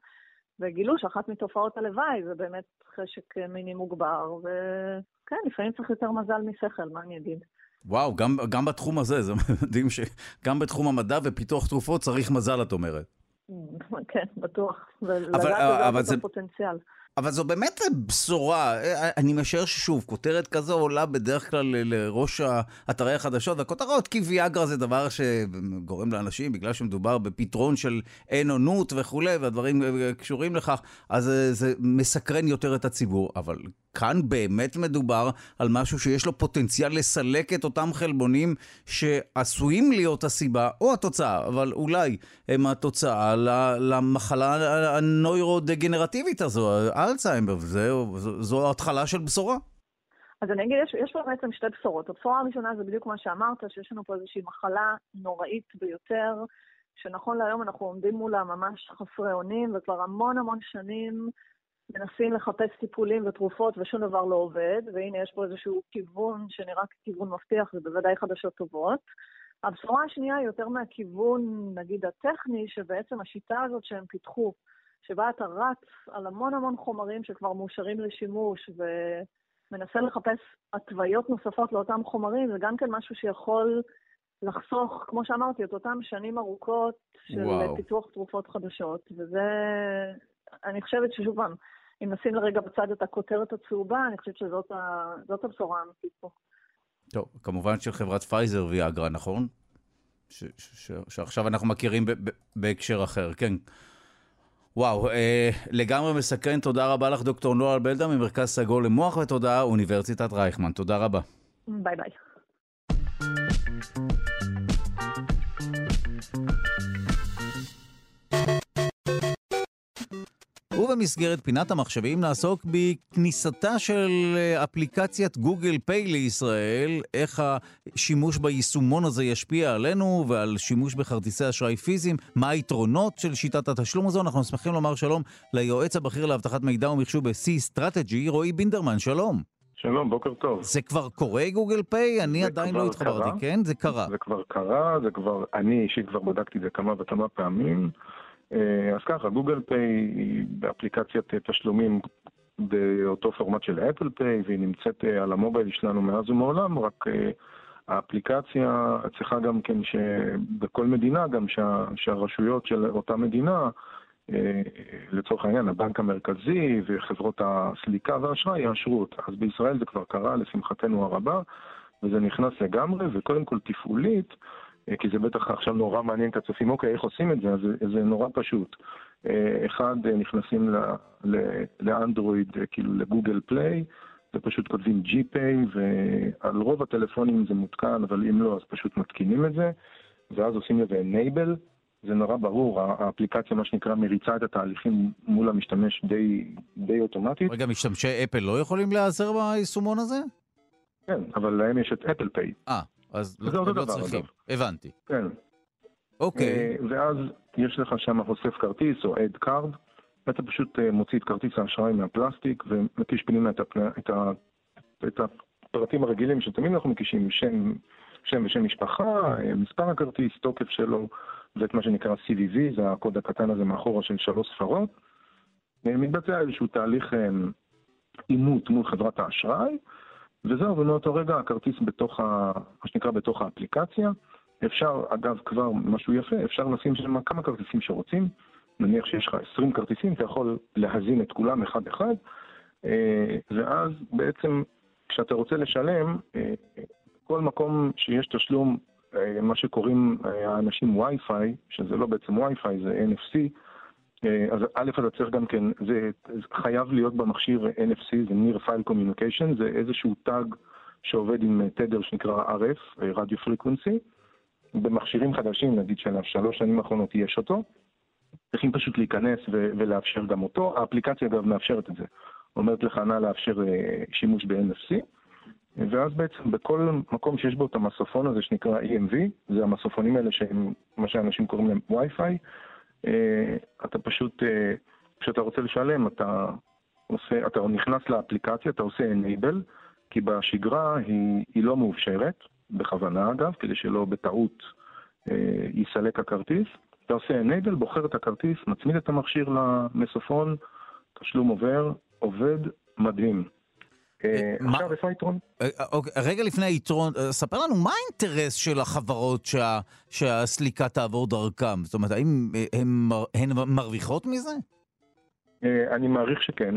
וגילו שאחת מתופעות הלוואי זה באמת חשק מיני מוגבר, וכן, לפעמים צריך יותר מזל משכל, מה אני אגיד. וואו, גם, גם בתחום הזה, זה מדהים שגם בתחום המדע ופיתוח תרופות צריך מזל, את אומרת. כן, בטוח. אבל, זה פוטנציאל. אבל זו באמת בשורה, אני משער ששוב, כותרת כזו עולה בדרך כלל לראש אתרי החדשות, והכותרות כי ויאגרה זה דבר שגורם לאנשים, בגלל שמדובר בפתרון של אין עונות וכולי, והדברים קשורים לכך, אז זה מסקרן יותר את הציבור. אבל כאן באמת מדובר על משהו שיש לו פוטנציאל לסלק את אותם חלבונים שעשויים להיות הסיבה או התוצאה, אבל אולי הם התוצאה למחלה הנוירו-דגנרטיבית הזו, האלצהיימר, וזו התחלה של בשורה. אז אני אגיד, יש, יש פה בעצם שתי בשורות. הבשורה הראשונה זה בדיוק מה שאמרת, שיש לנו פה איזושהי מחלה נוראית ביותר, שנכון להיום אנחנו עומדים מולה ממש חסרי אונים, וכבר המון המון שנים מנסים לחפש טיפולים ותרופות ושום דבר לא עובד, והנה יש פה איזשהו כיוון שנראה ככיוון מבטיח, זה בוודאי חדשות טובות. הבשורה השנייה היא יותר מהכיוון, נגיד, הטכני, שבעצם השיטה הזאת שהם פיתחו, שבה אתה רץ על המון המון חומרים שכבר מאושרים לשימוש, ומנסה לחפש התוויות נוספות לאותם חומרים, זה גם כן משהו שיכול לחסוך, כמו שאמרתי, את אותם שנים ארוכות של וואו. פיתוח תרופות חדשות, וזה, אני חושבת ששוב פעם, אם נשים לרגע בצד את הכותרת הצהובה, אני חושבת שזאת. הבשורה האמיתית פה. טוב, כמובן של חברת פייזר ויאגרה, נכון? ש- ש- שעכשיו אנחנו מכירים ב- ב- בהקשר אחר, כן. וואו, אה, לגמרי מסקרן, תודה רבה לך, דוקטור נועה בלדה ממרכז סגול למוח ותודעה, אוניברסיטת רייכמן. תודה רבה. ביי ביי. ובמסגרת פינת המחשבים נעסוק בכניסתה של אה, אפליקציית גוגל פיי לישראל, איך השימוש ביישומון הזה ישפיע עלינו ועל שימוש בכרטיסי אשראי פיזיים, מה היתרונות של שיטת התשלום הזו. אנחנו שמחים לומר שלום ליועץ הבכיר לאבטחת מידע ומחשוב ב-C Strategy, רועי בינדרמן, שלום. שלום, בוקר טוב. זה כבר קורה גוגל פיי? אני עדיין לא התחברתי, כן? זה קרה. זה כבר קרה, זה כבר, אני אישית כבר בדקתי את זה כמה וכמה פעמים. אה, אז ככה, גוגל פיי היא באפליקציית תשלומים באותו פורמט של אפל פיי, והיא נמצאת אה, על המובייל שלנו מאז ומעולם, רק אה, האפליקציה צריכה גם כן שבכל מדינה, גם שה, שהרשויות של אותה מדינה, אה, לצורך העניין הבנק המרכזי וחברות הסליקה והאשראי יאשרו אותה. אז בישראל זה כבר קרה, לשמחתנו הרבה, וזה נכנס לגמרי, וקודם כל תפעולית, אה, כי זה בטח עכשיו נורא מעניין את הצופים, אוקיי, איך עושים את זה? אז זה נורא פשוט. אה, אחד, נכנסים לאנדרואיד, כאילו לגוגל פליי, ופשוט כותבים GPay, ועל רוב הטלפונים זה מותקן, אבל אם לא, אז פשוט מתקינים את זה, ואז עושים לזה Enable. זה נורא ברור, האפליקציה, מה שנקרא, מריצה את התהליכים מול המשתמש די, די אוטומטית. רגע, משתמשי אפל לא יכולים להיעזר ביישומון הזה? כן, אבל להם יש את אפל פיי. אה, אז לא, לא דבר, צריכים. אגב. הבנתי. כן. אוקיי. אה, ואז יש לך שם הוסף כרטיס או add card, ואתה פשוט אה, מוציא את כרטיס האשראי מהפלסטיק ומקיש פנימה את, הפני, את, ה, את הפרטים הרגילים שתמיד אנחנו מקישים, שם, שם ושם משפחה, אה, מספר הכרטיס, תוקף שלו, ואת מה שנקרא CVV, זה הקוד הקטן הזה מאחורה של שלוש ספרות. מתבצע איזשהו תהליך אימות מול חברת האשראי, וזהו, ומאותו רגע הכרטיס בתוך, ה, מה שנקרא, בתוך האפליקציה. אפשר, אגב, כבר משהו יפה, אפשר לשים שם כמה כרטיסים שרוצים. נניח שיש לך 20 כרטיסים, אתה יכול להזין את כולם אחד-אחד, אה, ואז בעצם כשאתה רוצה לשלם, אה, כל מקום שיש תשלום, אה, מה שקוראים האנשים וי-פיי, שזה לא בעצם וי-פיי, זה NFC, אז א', אתה צריך גם כן, זה חייב להיות במכשיר NFC, זה Near File Communication, זה איזשהו תג שעובד עם תדר שנקרא RF, רדיו פריקוונסי. במכשירים חדשים, נגיד של השלוש שנים האחרונות יש אותו, צריכים פשוט להיכנס ו- ולאפשר גם אותו. האפליקציה אגב מאפשרת את זה. אומרת לך נא לאפשר uh, שימוש ב-NFC, ואז בעצם בכל מקום שיש בו את המסופון הזה שנקרא EMV, זה המסופונים האלה שהם מה שאנשים קוראים להם Wi-Fi, אתה פשוט, uh, כשאתה רוצה לשלם, אתה עושה, אתה נכנס לאפליקציה, אתה עושה Enable, כי בשגרה היא, היא לא מאופשרת, בכוונה אגב, כדי שלא בטעות uh, ייסלק הכרטיס. אתה עושה enable, בוחר את הכרטיס, מצמיד את המכשיר למסופון, תשלום עובר, עובד, מדהים. אה, אה, עכשיו, איפה היתרון? אה, אוקיי, רגע לפני היתרון, ספר לנו מה האינטרס של החברות שה, שהסליקה תעבור דרכם? זאת אומרת, האם הן מרוויחות מזה? אני מעריך שכן.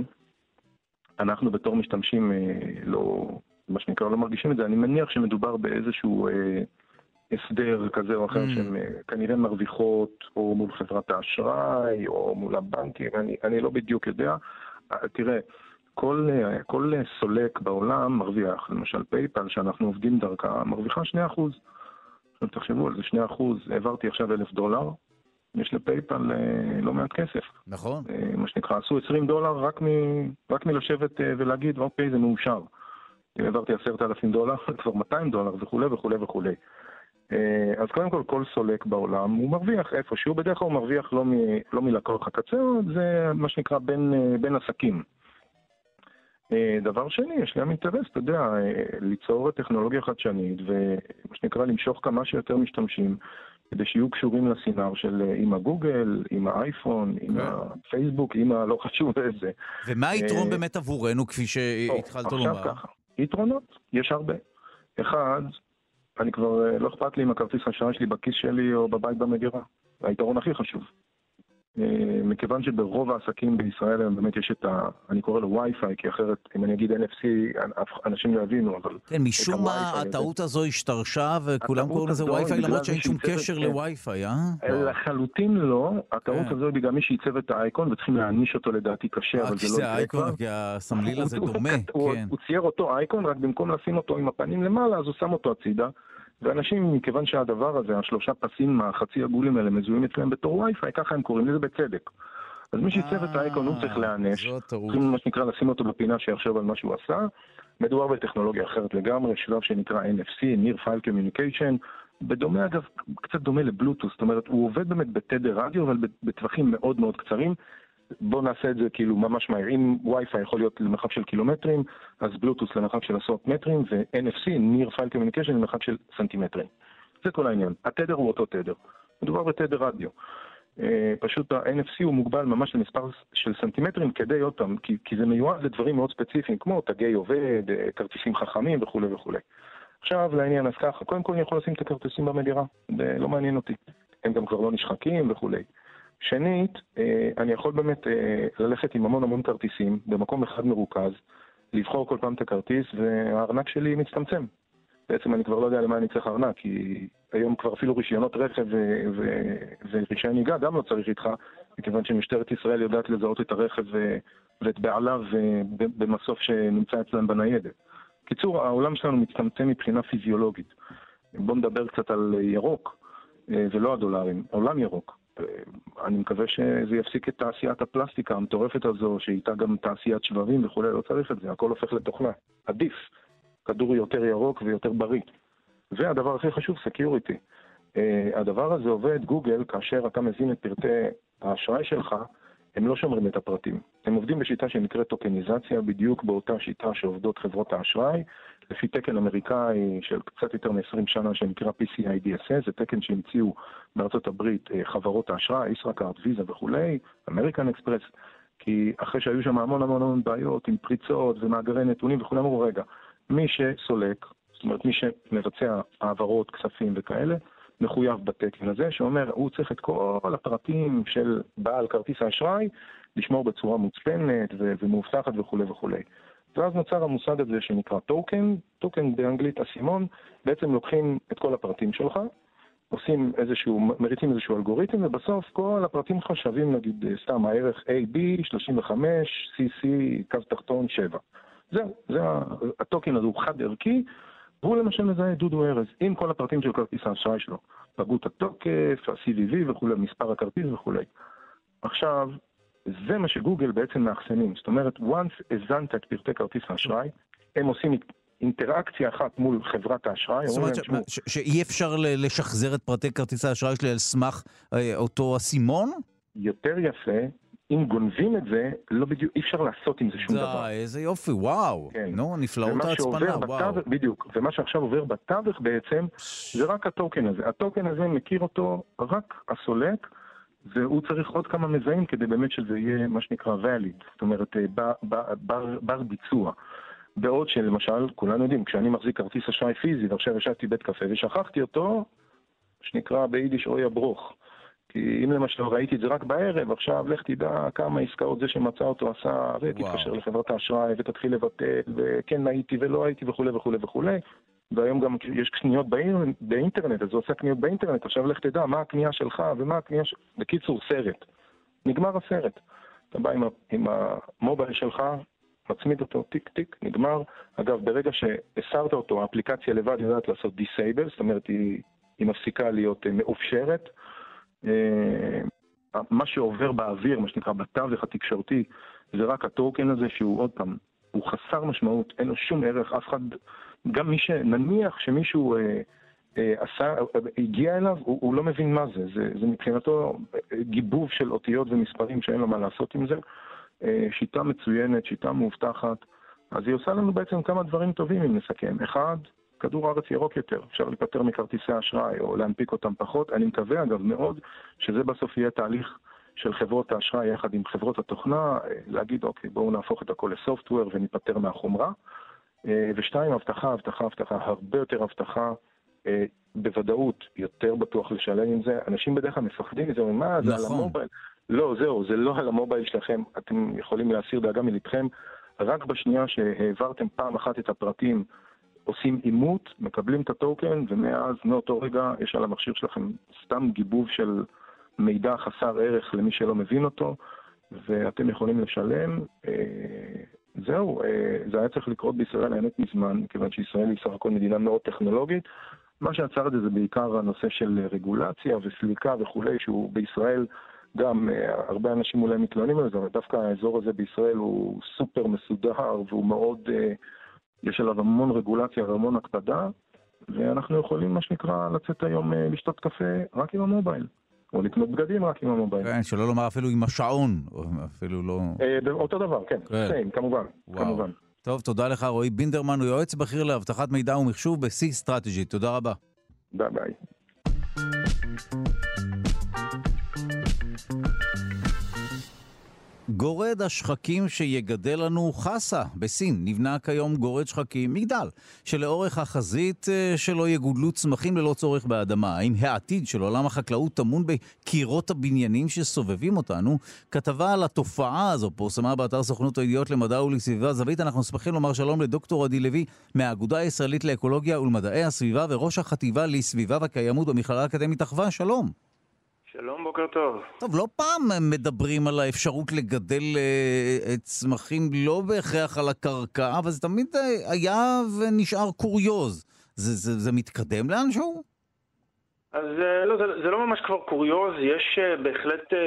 אנחנו בתור משתמשים לא, מה שנקרא, לא מרגישים את זה. אני מניח שמדובר באיזשהו הסדר כזה או אחר mm. שהן אה, כנראה מרוויחות, או מול חברת האשראי, או מול הבנקים, אני, אני לא בדיוק יודע. אה, תראה, כל, אה, כל סולק בעולם מרוויח, למשל פייפל, שאנחנו עובדים דרכה, מרוויחה 2%. עכשיו תחשבו על זה, 2%, העברתי עכשיו אלף דולר, יש לפייפל לא מעט כסף. נכון. מה שנקרא, עשו 20 דולר רק, מ, רק מלשבת ולהגיד, אוקיי, זה מאושר. אם העברתי עשרת אלפים דולר, כבר 200 דולר וכולי וכולי וכולי. אה, אז קודם כל, כל סולק בעולם הוא מרוויח איפשהו, בדרך כלל הוא מרוויח לא, מ, לא מלקוח הקצה, זה מה שנקרא בין, אה, בין עסקים. אה, דבר שני, יש להם אינטרס, אתה יודע, ליצור טכנולוגיה חדשנית ומה שנקרא למשוך כמה שיותר משתמשים כדי שיהיו קשורים לסינר של עם הגוגל, עם האייפון, עם כן. הפייסבוק, עם הלא חשוב איזה. ומה היתרון באמת עבורנו, כפי שהתחלת לומר? עכשיו ככה, יתרונות, יש הרבה. אחד, אני כבר, אה, לא אכפת לי אם הכרטיס האשראי שלי בכיס שלי או בבית במגירה. היתרון הכי חשוב. אה, מכיוון שברוב העסקים בישראל היום באמת יש את ה... אני קורא לו וי-פיי, כי אחרת, אם אני אגיד NFC, אנשים לא יבינו, אבל... כן, משום מה הטעות הזו השתרשה וכולם קוראים לזה וי-פיי, למרות שאין שום קשר כן. לווי-פיי, אה? לחלוטין לא. הטעות כן. הזו היא בגלל מי שעיצב את האייקון, וצריכים להעניש אותו לדעתי קשה, אבל זה לא... זה האייקון, כי הסמליל הזה דומה, כן. הוא צייר אותו אייקון, רק במקום לשים אותו עם הפנים למעלה, אז הוא שם אותו הצידה. ואנשים, מכיוון שהדבר הזה, השלושה פסים החצי עגולים האלה, מזוהים אצלם בתור וי-פיי, ככה הם קוראים לזה בצדק. אז מי שעיצב את האייקון הוא צריך להיענש, צריכים מה שנקרא לשים אותו בפינה שיחשוב על מה שהוא עשה. מדובר בטכנולוגיה אחרת לגמרי, שלב שנקרא NFC, Near File Communication, בדומה אגב, קצת דומה לבלוטוס, זאת אומרת, הוא עובד באמת בתדר רדיו, אבל בטווחים מאוד מאוד קצרים, בואו נעשה את זה כאילו ממש מהר. אם וי-פיי יכול להיות למרחק של קילומטרים, אז בלוטוס למרחק של עשרות מטרים, ו-NFC, Near File Communication, למרחק של סנטימטרים. זה כל העניין. התדר הוא אותו תדר. מדובר בתדר רדיו. Uh, פשוט ה-NFC הוא מוגבל ממש למספר של סנטימטרים כדי, עוד פעם, כי, כי זה מיועד לדברים מאוד ספציפיים, כמו תגי עובד, uh, כרטיסים חכמים וכולי וכולי. עכשיו לעניין, אז ככה, קודם כל אני יכול לשים את הכרטיסים במגירה, זה לא מעניין אותי. הם גם כבר לא נשחקים וכולי. שנית, אה, אני יכול באמת אה, ללכת עם המון המון כרטיסים במקום אחד מרוכז, לבחור כל פעם את הכרטיס, והארנק שלי מצטמצם. בעצם אני כבר לא יודע למה אני צריך ארנק, כי היום כבר אפילו רישיונות רכב ורישיון נהיגה גם לא צריך איתך, מכיוון שמשטרת ישראל יודעת לזהות את הרכב ואת בעליו במסוף שנמצא אצלם בניידת. קיצור, העולם שלנו מצטמצם מבחינה פיזיולוגית. בואו נדבר קצת על ירוק, אה, ולא הדולרים, עולם ירוק. אה, אני מקווה שזה יפסיק את תעשיית הפלסטיקה המטורפת הזו, שאיתה גם תעשיית שבבים וכולי, לא צריך את זה, הכל הופך לתוכנה. עדיף. כדור יותר ירוק ויותר בריא. והדבר הכי חשוב, security. אה, הדבר הזה עובד, גוגל, כאשר אתה מזין את פרטי האשראי שלך, הם לא שומרים את הפרטים. הם עובדים בשיטה שנקראת טוקניזציה, בדיוק באותה שיטה שעובדות חברות האשראי, לפי תקן אמריקאי של קצת יותר מ-20 שנה שנקרא PCI DSS, זה תקן שהמציאו בארצות הברית אה, חברות האשראי, ישראכרט, ויזה וכולי, אמריקן אקספרס, כי אחרי שהיו שם המון המון המון בעיות עם פריצות ומאגרי נתונים וכולם אמרו, רגע, מי שסולק, זאת אומרת מי שמבצע העברות, כספים וכאלה, מחויב בתקן הזה, שאומר, הוא צריך את כל הפרטים של בעל כרטיס האשראי לשמור בצורה מוצפנת ומאובטחת וכולי וכולי. ואז נוצר המושג הזה שנקרא טוקן, טוקן באנגלית אסימון, בעצם לוקחים את כל הפרטים שלך, עושים איזשהו, מריצים איזשהו אלגוריתם, ובסוף כל הפרטים שלך שווים נגיד סתם הערך AB, 35, CC, קו תחתון 7. זהו, זה הטוקן הזה הוא חד ערכי, והוא למשל מזהה את דודו ארז עם כל הפרטים של כרטיס האשראי שלו, פגות התוקף, ה-CVV וכולי, מספר הכרטיס וכולי. עכשיו, זה מה שגוגל בעצם מאחסנים, זאת אומרת, once הזנת את פרטי כרטיס האשראי, הם עושים אינטראקציה אחת מול חברת האשראי. זאת אומרת שאי אפשר לשחזר את פרטי כרטיס האשראי שלי על סמך אה, אותו אסימון? יותר יפה, אם גונבים את זה, לא בדיוק, אי אפשר לעשות עם זה שום דבר. די, איזה יופי, וואו. כן. נו, נפלאות ההצפנה, וואו. בדיוק, ומה שעכשיו עובר בתווך בעצם, זה רק הטוקן הזה. הטוקן הזה מכיר אותו רק הסולק, והוא צריך עוד כמה מזהים כדי באמת שזה יהיה מה שנקרא valid, זאת אומרת, אה, בר, בר, בר, בר ביצוע. בעוד שלמשל, כולנו יודעים, כשאני מחזיק כרטיס אשראי פיזי ועכשיו ישבתי בית קפה ושכחתי אותו, שנקרא ביידיש אוי אַ בראָך. כי אם למשל ראיתי את זה רק בערב, עכשיו לך תדע כמה עסקאות זה שמצא אותו עשה, ותתקשר לחברת האשראי ותתחיל לבטל, וכן הייתי ולא הייתי וכולי וכולי וכולי. והיום גם יש קניות באינ... באינטרנט, אז הוא עושה קניות באינטרנט, עכשיו לך תדע מה הקנייה שלך ומה הקנייה ש... בקיצור, סרט. נגמר הסרט. אתה בא עם, ה... עם ה mobile שלך, מצמיד אותו, טיק טיק, נגמר. אגב, ברגע שהסרת אותו, האפליקציה לבד יודעת לעשות disable, זאת אומרת, היא, היא מפסיקה להיות אה, מאופשרת. אה, מה שעובר באוויר, מה שנקרא בתווך התקשורתי, זה רק הטוקן הזה שהוא עוד פעם, הוא חסר משמעות, אין לו שום ערך, אף אחד, גם מי שנניח שמישהו אה, אה, עשה, הגיע אליו, הוא, הוא לא מבין מה זה. זה, זה מבחינתו גיבוב של אותיות ומספרים שאין לו מה לעשות עם זה. אה, שיטה מצוינת, שיטה מאובטחת, אז היא עושה לנו בעצם כמה דברים טובים אם נסכם. אחד, כדור הארץ ירוק יותר, אפשר להיפטר מכרטיסי אשראי או להנפיק אותם פחות. אני מקווה אגב מאוד שזה בסוף יהיה תהליך של חברות האשראי יחד עם חברות התוכנה, להגיד אוקיי בואו נהפוך את הכל לסופטוור וניפטר מהחומרה. אה, ושתיים, אבטחה, אבטחה, אבטחה, הרבה יותר אבטחה, אה, בוודאות יותר בטוח לשלם עם זה. אנשים בדרך כלל מפחדים מזה, אומרים מה, זה נכון. על המובייל. לא, זהו, זה לא על המובייל שלכם, אתם יכולים להסיר דאגה מלבכם. רק בשנייה שהעברתם פעם אחת את הפרטים עושים אימות, מקבלים את הטוקן, ומאז, מאותו רגע, יש על המכשיר שלכם סתם גיבוב של מידע חסר ערך למי שלא מבין אותו, ואתם יכולים לשלם. אה, זהו, אה, זה היה צריך לקרות בישראל האמת מזמן, מכיוון שישראל היא סך הכל מדינה מאוד טכנולוגית. מה שעצר את זה זה בעיקר הנושא של רגולציה וסליקה וכולי, שהוא בישראל גם, אה, הרבה אנשים אולי מתלוננים על זה, אבל דווקא האזור הזה בישראל הוא סופר מסודר והוא מאוד... יש עליו המון רגולציה והמון הקפדה, ואנחנו יכולים, מה שנקרא, לצאת היום אה, לשתות קפה רק עם המובייל. או לקנות בגדים רק עם המובייל. כן, שלא לומר אפילו עם השעון, אפילו לא... אה, אותו דבר, כן, כן, כמובן, כמובן. טוב, תודה לך, רועי בינדרמן, הוא יועץ בכיר לאבטחת מידע ומחשוב ב-C Strategy. תודה רבה. ביי ביי. גורד השחקים שיגדל לנו חסה בסין. נבנה כיום גורד שחקים, מגדל, שלאורך החזית אה, שלו יגודלו צמחים ללא צורך באדמה. האם העתיד של עולם החקלאות טמון בקירות הבניינים שסובבים אותנו? כתבה על התופעה הזו פורסמה באתר סוכנות הידיעות למדע ולסביבה זווית. אנחנו שמחים לומר שלום לדוקטור עדי לוי מהאגודה הישראלית לאקולוגיה ולמדעי הסביבה וראש החטיבה לסביבה וקיימות במכללה האקדמית אחווה. שלום. שלום, בוקר טוב. טוב, לא פעם מדברים על האפשרות לגדל אה, צמחים לא בהכרח על הקרקע, אבל זה תמיד אה, היה ונשאר קוריוז. זה, זה, זה מתקדם לאנשהו? אז אה, לא, זה, זה לא ממש כבר קוריוז, יש אה, בהחלט אה,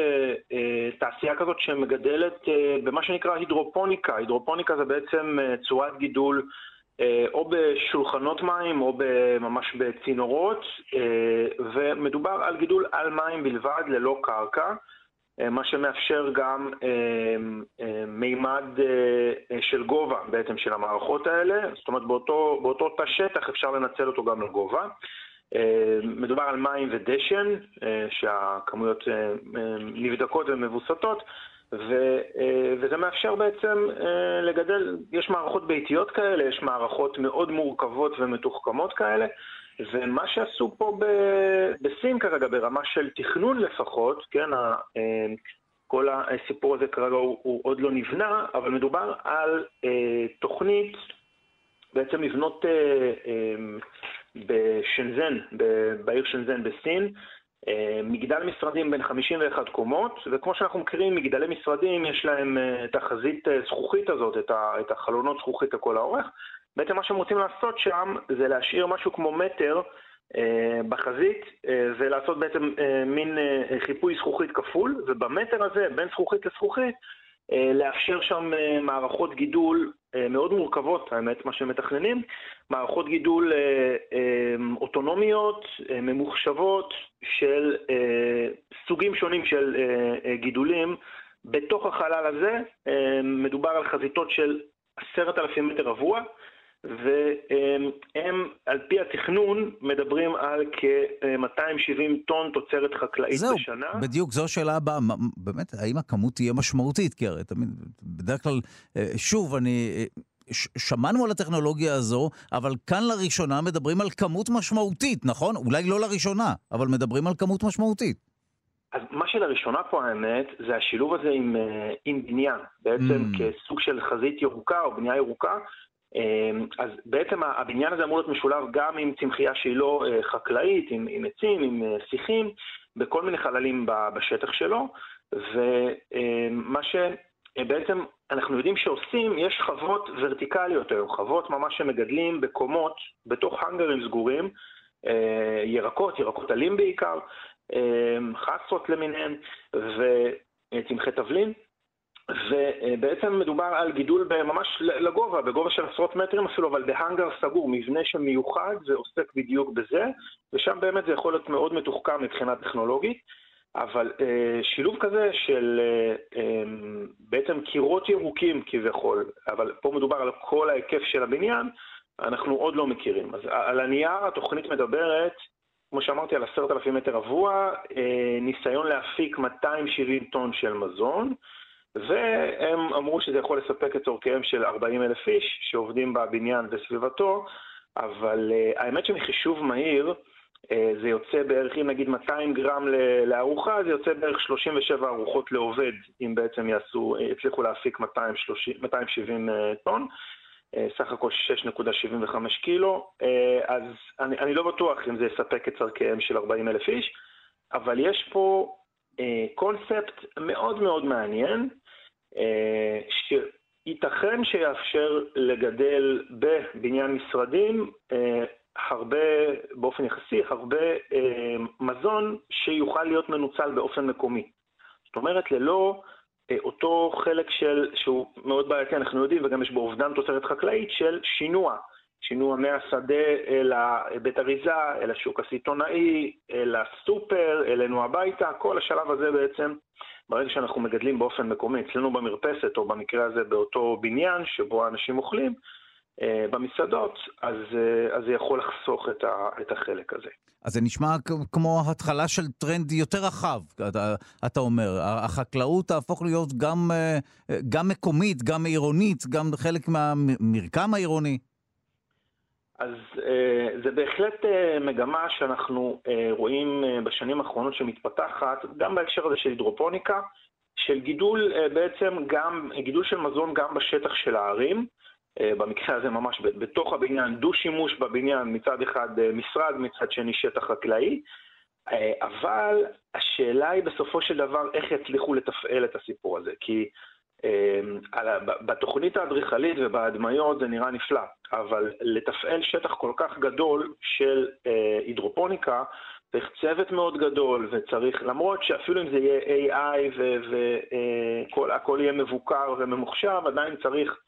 אה, תעשייה כזאת שמגדלת אה, במה שנקרא הידרופוניקה. הידרופוניקה זה בעצם אה, צורת גידול אה, או בשולחנות מים או ממש בצינורות, אה, ומדובר על גידול על מים בלבד, ללא קרקע, אה, מה שמאפשר גם מימד של גובה בעצם של המערכות האלה, זאת אומרת באותו, באותו תא שטח אפשר לנצל אותו גם לגובה. מדובר על מים ודשן, שהכמויות נבדקות ומבוסתות. ו, אה, וזה מאפשר בעצם אה, לגדל, יש מערכות ביתיות כאלה, יש מערכות מאוד מורכבות ומתוחכמות כאלה, ומה שעשו פה ב, בסין כרגע, ברמה של תכנון לפחות, כן, ה, אה, כל הסיפור הזה כרגע הוא, הוא עוד לא נבנה, אבל מדובר על אה, תוכנית בעצם לבנות אה, אה, בשנזן, בעיר שנזן בסין, מגדל משרדים בין 51 קומות, וכמו שאנחנו מכירים, מגדלי משרדים יש להם אה, את החזית אה, זכוכית הזאת, את החלונות זכוכית לכל האורך. בעצם מה שהם רוצים לעשות שם זה להשאיר משהו כמו מטר בחזית ולעשות בעצם מין חיפוי זכוכית כפול, ובמטר הזה, בין זכוכית לזכוכית, לאפשר שם מערכות גידול מאוד מורכבות, האמת, מה שהם מתכננים, מערכות גידול אוטונומיות, ממוחשבות, של סוגים שונים של גידולים. בתוך החלל הזה מדובר על חזיתות של עשרת אלפים מטר רבוע, והם, על פי התכנון, מדברים על כ-270 טון תוצרת חקלאית זהו, בשנה. זהו, בדיוק, זו השאלה הבאה. באמת, האם הכמות תהיה משמעותית? כי הרי תמיד, בדרך כלל, אה, שוב, אני... אה, שמענו על הטכנולוגיה הזו, אבל כאן לראשונה מדברים על כמות משמעותית, נכון? אולי לא לראשונה, אבל מדברים על כמות משמעותית. אז מה שלראשונה פה האמת, זה השילוב הזה עם, אה, עם בניין. בעצם mm. כסוג של חזית ירוקה או בנייה ירוקה, אז בעצם הבניין הזה אמור להיות משולב גם עם צמחייה שהיא לא אה, חקלאית, עם, עם עצים, עם אה, שיחים, בכל מיני חללים בשטח שלו, ומה שבעצם אנחנו יודעים שעושים, יש חוות ורטיקליות היום, חוות ממש שמגדלים בקומות, בתוך האנגרים סגורים, אה, ירקות, ירקות עלים בעיקר, חסות למיניהן, וצמחי תבלין. ובעצם מדובר על גידול ממש לגובה, בגובה של עשרות מטרים אפילו, אבל בהאנגר סגור, מבנה שמיוחד ועוסק בדיוק בזה, ושם באמת זה יכול להיות מאוד מתוחכם מבחינה טכנולוגית, אבל אה, שילוב כזה של אה, אה, בעצם קירות ירוקים כביכול, אבל פה מדובר על כל ההיקף של הבניין, אנחנו עוד לא מכירים. אז על הנייר התוכנית מדברת, כמו שאמרתי, על עשרת אלפים מטר רבוע, אה, ניסיון להפיק 270 טון של מזון, והם אמרו שזה יכול לספק את צורכיהם של 40 אלף איש שעובדים בבניין וסביבתו, אבל uh, האמת שמחישוב מהיר, uh, זה יוצא בערך, אם נגיד 200 גרם לארוחה, זה יוצא בערך 37 ארוחות לעובד, אם בעצם יעשו, יצליחו להפיק 230, 270 uh, טון. סך הכל 6.75 קילו, אז אני, אני לא בטוח אם זה יספק את צורכיהם של 40 אלף איש, אבל יש פה קונספט מאוד מאוד מעניין, אה, שייתכן שיאפשר לגדל בבניין משרדים אה, הרבה, באופן יחסי, הרבה אה, מזון שיוכל להיות מנוצל באופן מקומי. זאת אומרת, ללא אותו חלק של, שהוא מאוד בעייתי, אנחנו יודעים, וגם יש בו אובדן תוצרת חקלאית, של שינוע. שינוע מהשדה אל בית אריזה, אל השוק הסיטונאי, אל הסופר, אלינו הביתה, כל השלב הזה בעצם ברגע שאנחנו מגדלים באופן מקומי, אצלנו במרפסת, או במקרה הזה באותו בניין שבו האנשים אוכלים, במסעדות, אז, אז זה יכול לחסוך את, ה, את החלק הזה. אז זה נשמע כמו התחלה של טרנד יותר רחב, אתה, אתה אומר. החקלאות תהפוך להיות גם, גם מקומית, גם עירונית, גם חלק מהמרקם העירוני. אז אה, זה בהחלט אה, מגמה שאנחנו אה, רואים בשנים האחרונות שמתפתחת, גם בהקשר הזה של הידרופוניקה, של גידול בעצם גם, גידול של מזון גם בשטח של הערים. במקרה הזה ממש בתוך הבניין, דו-שימוש בבניין, מצד אחד משרד, מצד שני שטח חקלאי. אבל השאלה היא בסופו של דבר איך יצליחו לתפעל את הסיפור הזה. כי בתוכנית האדריכלית ובהדמיות זה נראה נפלא, אבל לתפעל שטח כל כך גדול של אה, הידרופוניקה, צריך צוות מאוד גדול, וצריך, למרות שאפילו אם זה יהיה AI והכל אה, יהיה מבוקר וממוחשב, עדיין צריך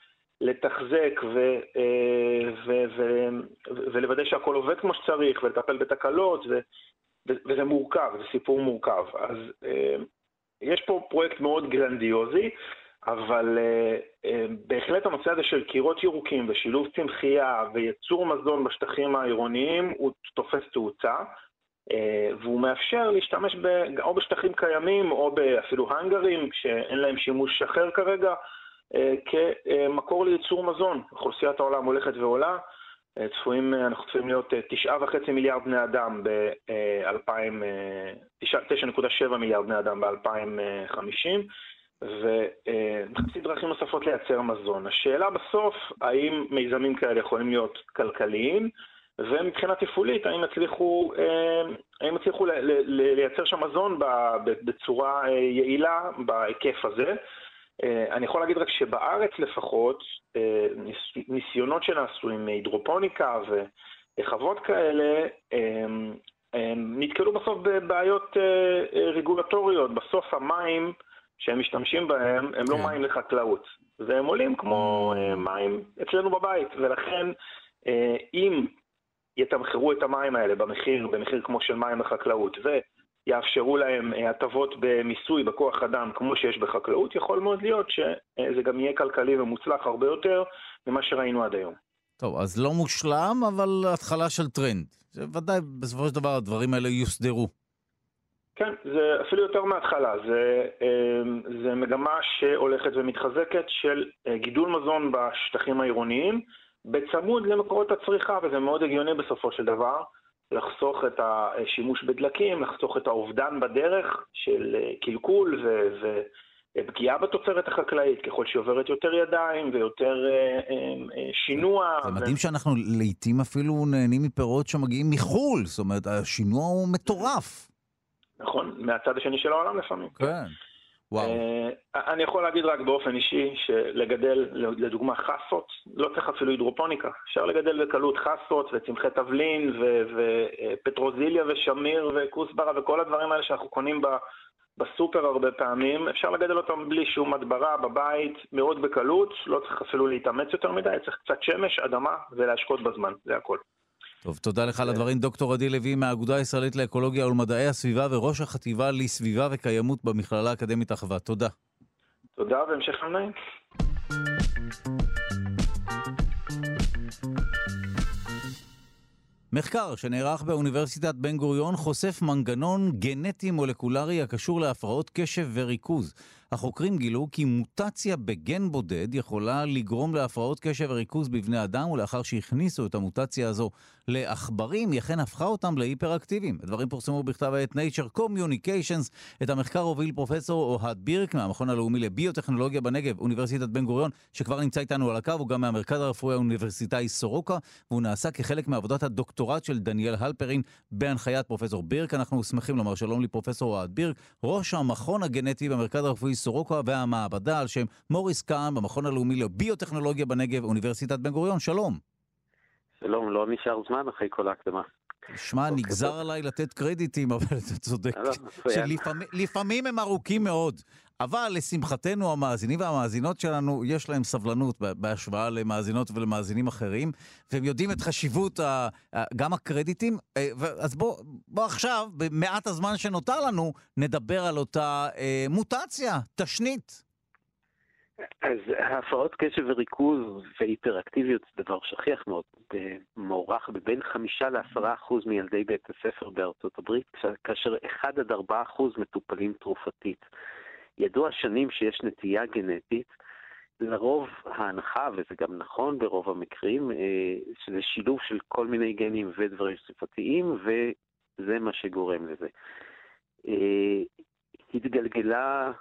לתחזק אה, ולוודא שהכל עובד כמו שצריך, ולטפל בתקלות, וזה מורכב, זה סיפור מורכב. אז יש פה פרויקט מאוד גרנדיוזי. אבל uh, uh, בהחלט הנושא הזה של קירות ירוקים ושילוב צמחייה וייצור מזון בשטחים העירוניים הוא תופס תאוצה. uh, והוא מאפשר להשתמש ב, או בשטחים קיימים או אפילו האנגרים שאין להם שימוש אחר כרגע כמקור לייצור מזון. אוכלוסיית העולם הולכת ועולה, צפויים, אנחנו צפויים להיות תשעה וחצי מיליארד בני אדם ב-2000, 9.7 מיליארד בני אדם ב-2050. ומחפשים דרכים נוספות לייצר מזון. השאלה בסוף, האם מיזמים כאלה יכולים להיות כלכליים, ומבחינה תפעולית, האם יצליחו, אה, האם יצליחו לייצר שם מזון בצורה אה, יעילה בהיקף הזה. אה, אני יכול להגיד רק שבארץ לפחות, ניסיונות שנעשו עם הידרופוניקה וחוות כאלה, נתקלו בסוף בבעיות רגולטוריות. בסוף המים, שהם משתמשים בהם הם לא כן. מים לחקלאות, והם עולים כמו mm. מים אצלנו בבית, ולכן אה, אם יתמחרו את המים האלה במחיר, במחיר כמו של מים לחקלאות, ויאפשרו להם אה, הטבות במיסוי, בכוח אדם, כמו שיש בחקלאות, יכול מאוד להיות שזה גם יהיה כלכלי ומוצלח הרבה יותר ממה שראינו עד היום. טוב, אז לא מושלם, אבל התחלה של טרנד. ודאי, בסופו של דבר הדברים האלה יוסדרו. כן, זה אפילו יותר מההתחלה, זה, אמ, זה מגמה שהולכת ומתחזקת של אה, גידול מזון בשטחים העירוניים בצמוד למקורות הצריכה, וזה מאוד הגיוני בסופו של דבר, לחסוך את השימוש בדלקים, לחסוך את האובדן בדרך של אה, קלקול ופגיעה בתוצרת החקלאית, ככל שהיא עוברת יותר ידיים ויותר אה, שינוע. זה מדהים שאנחנו לעיתים אפילו נהנים מפירות שמגיעים מחו"ל, זאת אומרת, השינוע הוא מטורף. נכון? מהצד השני של העולם לפעמים. כן. וואו. Uh, אני יכול להגיד רק באופן אישי שלגדל, לדוגמה חסות, לא צריך אפילו הידרופוניקה. אפשר לגדל בקלות חסות וצמחי תבלין ופטרוזיליה ושמיר וכוסברה וכל הדברים האלה שאנחנו קונים ב, בסופר הרבה פעמים. אפשר לגדל אותם בלי שום הדברה בבית, מאוד בקלות, לא צריך אפילו להתאמץ יותר מדי, צריך קצת שמש, אדמה ולהשקות בזמן, זה הכל. טוב, תודה לך על הדברים. דוקטור עדי לוי מהאגודה הישראלית לאקולוגיה ולמדעי הסביבה וראש החטיבה לסביבה וקיימות במכללה האקדמית אחווה. תודה. תודה והמשך יום. מחקר שנערך באוניברסיטת בן גוריון חושף מנגנון גנטי מולקולרי הקשור להפרעות קשב וריכוז. החוקרים גילו כי מוטציה בגן בודד יכולה לגרום להפרעות קשב וריכוז בבני אדם, ולאחר שהכניסו את המוטציה הזו לעכברים, היא אכן הפכה אותם להיפראקטיביים. הדברים פורסמו בכתב העת Nature Communications. את המחקר הוביל פרופסור אוהד בירק מהמכון הלאומי לביוטכנולוגיה בנגב, אוניברסיטת בן גוריון, שכבר נמצא איתנו על הקו, הוא גם מהמרכז הרפואי האוניברסיטאי סורוקה, והוא נעשה כחלק מעבודת הדוקטורט של דניאל הלפרין בהנחיית פרופסור בירק. אנחנו שמחים לומר שלום לפרופסור אוהד בירק, ראש המכון הגנטי במרכז הרפואי סורוקה והמעבדה על שם מוריס קאן במכון הלאומי לביוטכנולוגיה בנגב, אוניברסיטת בן גוריון. שלום. שלום, לא נשאר זמן אחרי כל ההקדמה. שמע, נגזר עליי לתת קרדיטים, אבל אתה צודק. לא, שלפעמים הם ארוכים מאוד. אבל לשמחתנו המאזינים והמאזינות שלנו, יש להם סבלנות בהשוואה למאזינות ולמאזינים אחרים, והם יודעים את חשיבות גם הקרדיטים. אה, אז בוא, בוא עכשיו, במעט הזמן שנותר לנו, נדבר על אותה אה, מוטציה, תשנית. אז הפרעות קשב וריכוז והיפראקטיביות זה דבר שכיח מאוד, מוערך בבין חמישה לעשרה אחוז מילדי בית הספר בארצות הברית, כאשר אחד עד ארבעה אחוז מטופלים תרופתית. ידוע שנים שיש נטייה גנטית, לרוב ההנחה, וזה גם נכון ברוב המקרים, אה, שזה שילוב של כל מיני גנים ודברים ספרתיים, וזה מה שגורם לזה. אה, התגלגלה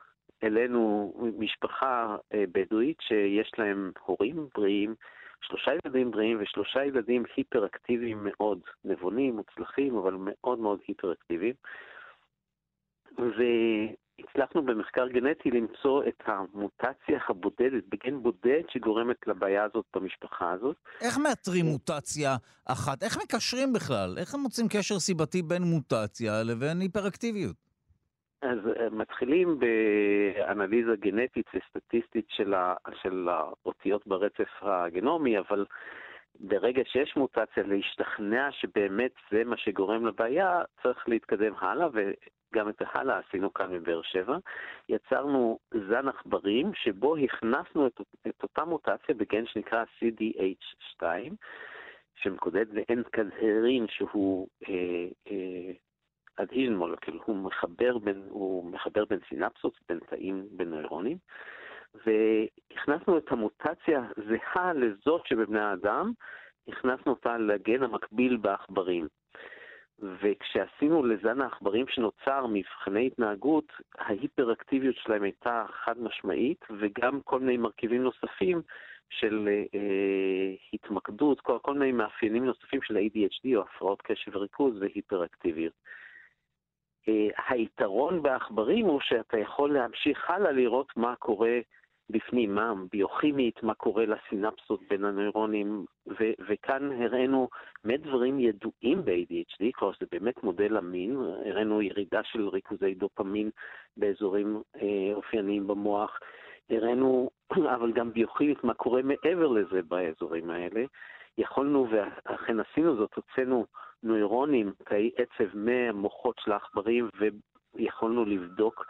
אלינו משפחה אה, בדואית שיש להם הורים בריאים, שלושה ילדים בריאים ושלושה ילדים היפראקטיביים מאוד, נבונים, מוצלחים, אבל מאוד מאוד היפראקטיביים. והצלחנו במחקר גנטי למצוא את המוטציה הבודדת, בגן בודד שגורמת לבעיה הזאת במשפחה הזאת. איך מאתרים מוטציה אחת? איך מקשרים בכלל? איך הם מוצאים קשר סיבתי בין מוטציה לבין היפראקטיביות? אז אה, מתחילים באנליזה גנטית וסטטיסטית של, ה, של האותיות ברצף הגנומי, אבל ברגע שיש מוטציה, להשתכנע שבאמת זה מה שגורם לבעיה, צריך להתקדם הלאה, וגם את ההלאה עשינו כאן בבאר שבע. יצרנו זן עכברים, שבו הכנסנו את, את אותה מוטציה בגן שנקרא CDH2, שמקודד לאנקזהרין שהוא אה, אה, adhesion molecule, הוא מחבר בין, בין סינפסות, בין תאים, בין נוירונים, והכנסנו את המוטציה זהה לזאת שבבני האדם, הכנסנו אותה לגן המקביל בעכברים. וכשעשינו לזן העכברים שנוצר מבחני התנהגות, ההיפראקטיביות שלהם הייתה חד משמעית, וגם כל מיני מרכיבים נוספים של אה, התמקדות, כל, כל מיני מאפיינים נוספים של ADHD או הפרעות קשב וריכוז והיפראקטיביות. אה, היתרון בעכברים הוא שאתה יכול להמשיך הלאה לראות מה קורה בפנים, מה ביוכימית, מה קורה לסינפסות בין הנוירונים, ו- וכאן הראינו באמת דברים ידועים ב-ADHD, כלומר זה באמת מודל אמין, הראינו ירידה של ריכוזי דופמין באזורים אה, אופייניים במוח, הראינו אבל גם ביוכימית מה קורה מעבר לזה באזורים האלה. יכולנו, ואכן עשינו זאת, הוצאנו נוירונים, תאי עצב מהמוחות של העכברים, ויכולנו לבדוק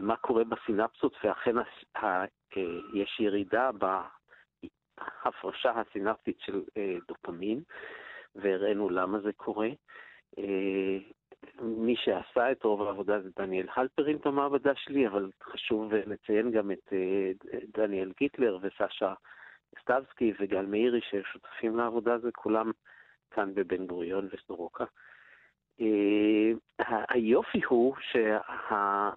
מה קורה בסינפסות, ואכן אה, יש ירידה בהפרשה הסינפטית של אה, דופמין, והראינו למה זה קורה. מי שעשה את רוב העבודה זה דניאל הלפרין במעבדה שלי, אבל חשוב לציין גם את דניאל גיטלר וסשה סטבסקי וגל מאירי ששותפים לעבודה הזו, כולם כאן בבן גוריון וסורוקה. אה, היופי הוא שמהמקרה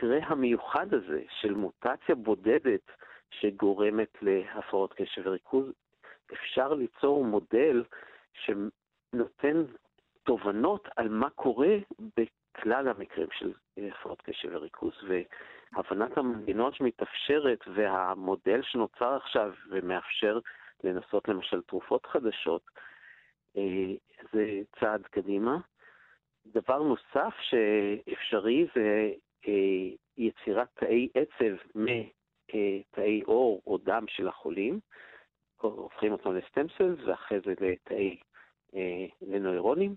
שה... המיוחד הזה של מוטציה בודדת שגורמת להפרעות קשב וריכוז, אפשר ליצור מודל שנותן תובנות על מה קורה בכלל המקרים של הפרעות קשב וריכוז. והבנת המנגנון שמתאפשרת והמודל שנוצר עכשיו ומאפשר לנסות למשל תרופות חדשות, אה, זה צעד קדימה. דבר נוסף שאפשרי זה אה, יצירת תאי עצב מתאי עור או דם של החולים, הופכים אותם לסטמסלס ואחרי זה לתאי, אה, לנוירונים,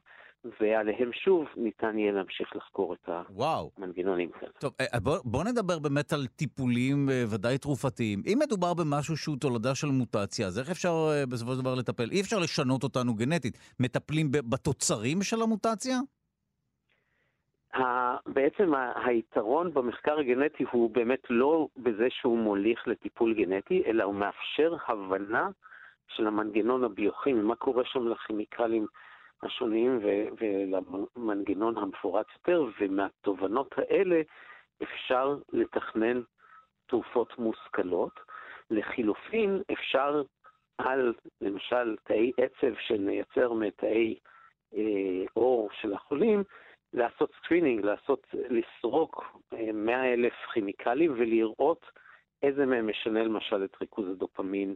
ועליהם שוב ניתן יהיה להמשיך לחקור את המנגנונים כאלה. טוב, אה, בוא, בוא נדבר באמת על טיפולים אה, ודאי תרופתיים. אם מדובר במשהו שהוא תולדה של מוטציה, אז איך אפשר אה, בסופו של דבר לטפל? אי אפשר לשנות אותנו גנטית. מטפלים בתוצרים של המוטציה? בעצם היתרון במחקר הגנטי הוא באמת לא בזה שהוא מוליך לטיפול גנטי, אלא הוא מאפשר הבנה של המנגנון הביוכימי, מה קורה שם לכימיקלים. השונים ולמנגנון המפורט יותר, ומהתובנות האלה אפשר לתכנן תרופות מושכלות. לחילופין, אפשר על, למשל, תאי עצב שנייצר מתאי אה, עור של החולים, לעשות screening, לעשות, לסרוק אה, 100 אלף כימיקלים ולראות איזה מהם משנה למשל את ריכוז הדופמין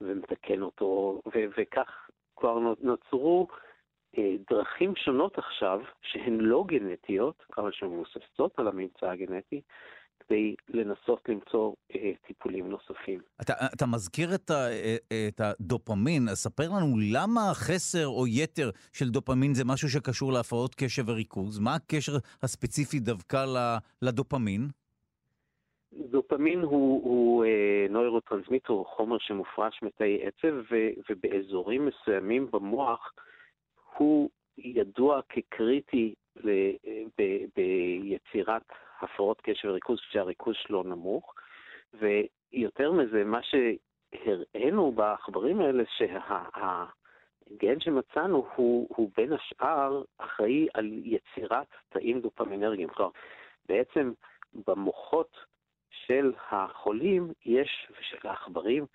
ומתקן אותו, ו- וכך כבר נוצרו אה, דרכים שונות עכשיו, שהן לא גנטיות, אבל שמבוססות על הממצא הגנטי, כדי לנסות למצוא אה, טיפולים נוספים. אתה, אתה מזכיר את, ה, אה, את הדופמין, אז ספר לנו למה חסר או יתר של דופמין זה משהו שקשור להפרעות קשב וריכוז? מה הקשר הספציפי דווקא לדופמין? דופמין הוא, הוא אה, נוירוטרנסמיטר, חומר שמופרש מתאי עצב, ו, ובאזורים מסוימים במוח הוא ידוע כקריטי ל, ב, ביצירת הפרעות קשב וריכוז כשהריכוז שלו נמוך, ויותר מזה, מה שהראינו בעכברים האלה, שהגן שמצאנו הוא, הוא בין השאר אחראי על יצירת תאים דופמינרגיים. כלומר, בעצם במוחות של החולים יש, ושל העכברים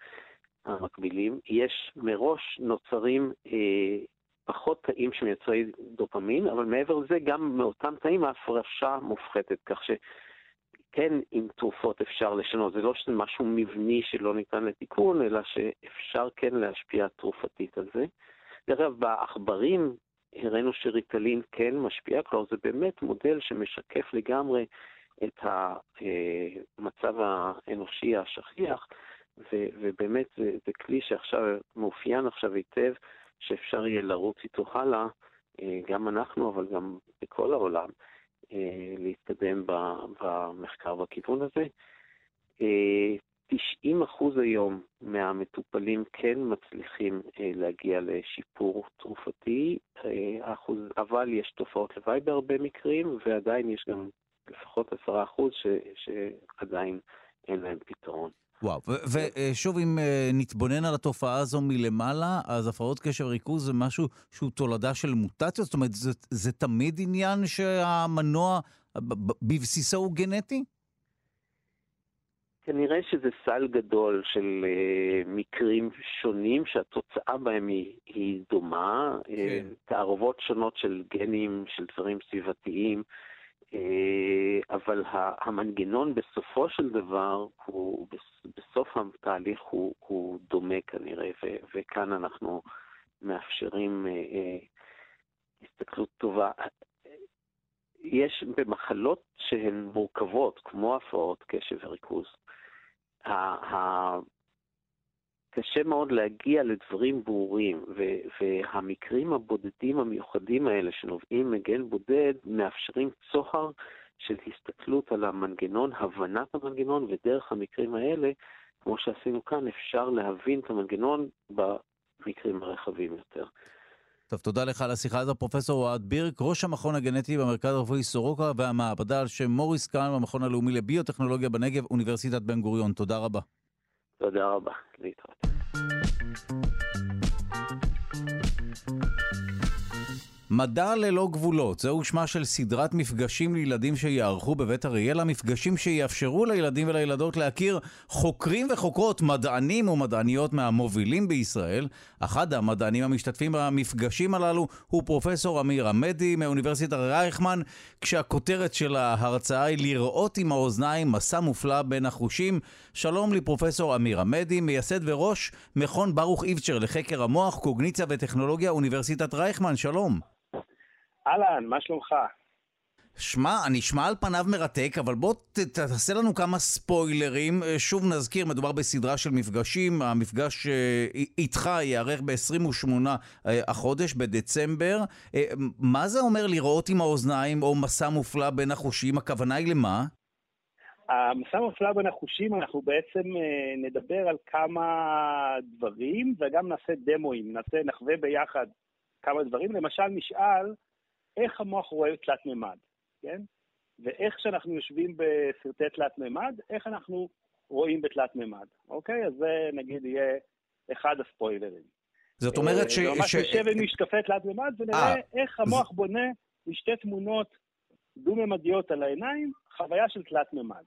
המקבילים, יש מראש נוצרים אה, תאים שמייצרי דופמין, אבל מעבר לזה גם מאותם תאים ההפרשה מופחתת, כך שכן עם תרופות אפשר לשנות. זה לא שזה משהו מבני שלא ניתן לתיקון, אלא שאפשר כן להשפיע תרופתית על זה. דרך אגב, בעכברים הראינו שריטלין כן משפיע, כלומר זה באמת מודל שמשקף לגמרי את המצב האנושי השכיח, ובאמת זה, זה כלי שעכשיו מאופיין עכשיו היטב, שאפשר יהיה לרוץ איתו הלאה, אה, גם אנחנו, אבל גם בכל העולם, אה, להתקדם במחקר בכיוון הזה. 90 אה, אחוז היום מהמטופלים כן מצליחים להגיע לשיפור תרופתי, אבל יש תופעות לוואי בהרבה מקרים, ועדיין יש גם לפחות עשרה אחוז שעדיין אין להם פתרון. וואו, ושוב, אם אה, נתבונן על התופעה הזו מלמעלה, אז הפרעות קשב ריכוז זה משהו שהוא תולדה של מוטציות? זאת אומרת, זה, זה תמיד עניין שהמנוע בבסיסו הוא גנטי? כנראה שזה סל גדול של uh, מקרים שונים שהתוצאה בהם היא, היא דומה, כן. uh, תערובות שונות של גנים, של דברים סביבתיים. אה, אבל המנגנון בסופו של דבר, הוא, בסוף התהליך הוא, הוא דומה כנראה, ו, וכאן אנחנו מאפשרים אה, אה, הסתכלות טובה. יש במחלות שהן מורכבות, כמו הפרעות קשב וריכוז, קשה מאוד להגיע לדברים ברורים, והמקרים הבודדים המיוחדים האלה שנובעים מגן בודד מאפשרים צוהר של הסתכלות על המנגנון, הבנת המנגנון, ודרך המקרים האלה, כמו שעשינו כאן, אפשר להבין את המנגנון במקרים הרחבים יותר. טוב, תודה לך על השיחה הזאת, פרופ' אוהד בירק, ראש המכון הגנטי במרכז הרפואי סורוקה והמעבדה על שם מוריס קאן במכון הלאומי לביוטכנולוגיה בנגב, אוניברסיטת בן גוריון. תודה רבה. תודה רבה, להתראות. מדע ללא גבולות, זהו שמה של סדרת מפגשים לילדים שיערכו בבית אריאלה, מפגשים שיאפשרו לילדים ולילדות להכיר חוקרים וחוקרות, מדענים ומדעניות מהמובילים בישראל. אחד המדענים המשתתפים במפגשים הללו הוא פרופסור אמיר עמדי מאוניברסיטת רייכמן, כשהכותרת של ההרצאה היא לראות עם האוזניים מסע מופלא בין החושים. שלום לפרופסור אמיר עמדי, מייסד וראש מכון ברוך איבצ'ר לחקר המוח, קוגניציה וטכנולוגיה, אוניברסיטת רייכמן, שלום. אהלן, מה שלומך? שמע, נשמע על פניו מרתק, אבל בוא ת, תעשה לנו כמה ספוילרים. אה, שוב נזכיר, מדובר בסדרה של מפגשים. המפגש אה, איתך ייערך ב-28 אה, החודש, בדצמבר. מה זה אומר לראות עם האוזניים או מסע מופלא בין החושים? הכוונה היא למה? המסע מופלא בין החושים, אנחנו בעצם נדבר על כמה דברים וגם נעשה דמואים, נעשה, נחווה ביחד כמה דברים. למשל, נשאל איך המוח רואה תלת מימד, כן? ואיך כשאנחנו יושבים בסרטי תלת מימד, איך אנחנו רואים בתלת מימד, אוקיי? אז זה נגיד יהיה אחד הספוילרים. זאת אומרת ש... ממש. נשב עם משקפי תלת מימד ונראה 아, אה, איך המוח. בונה משתי תמונות דו-ממדיות על העיניים, חוויה של תלת מימד.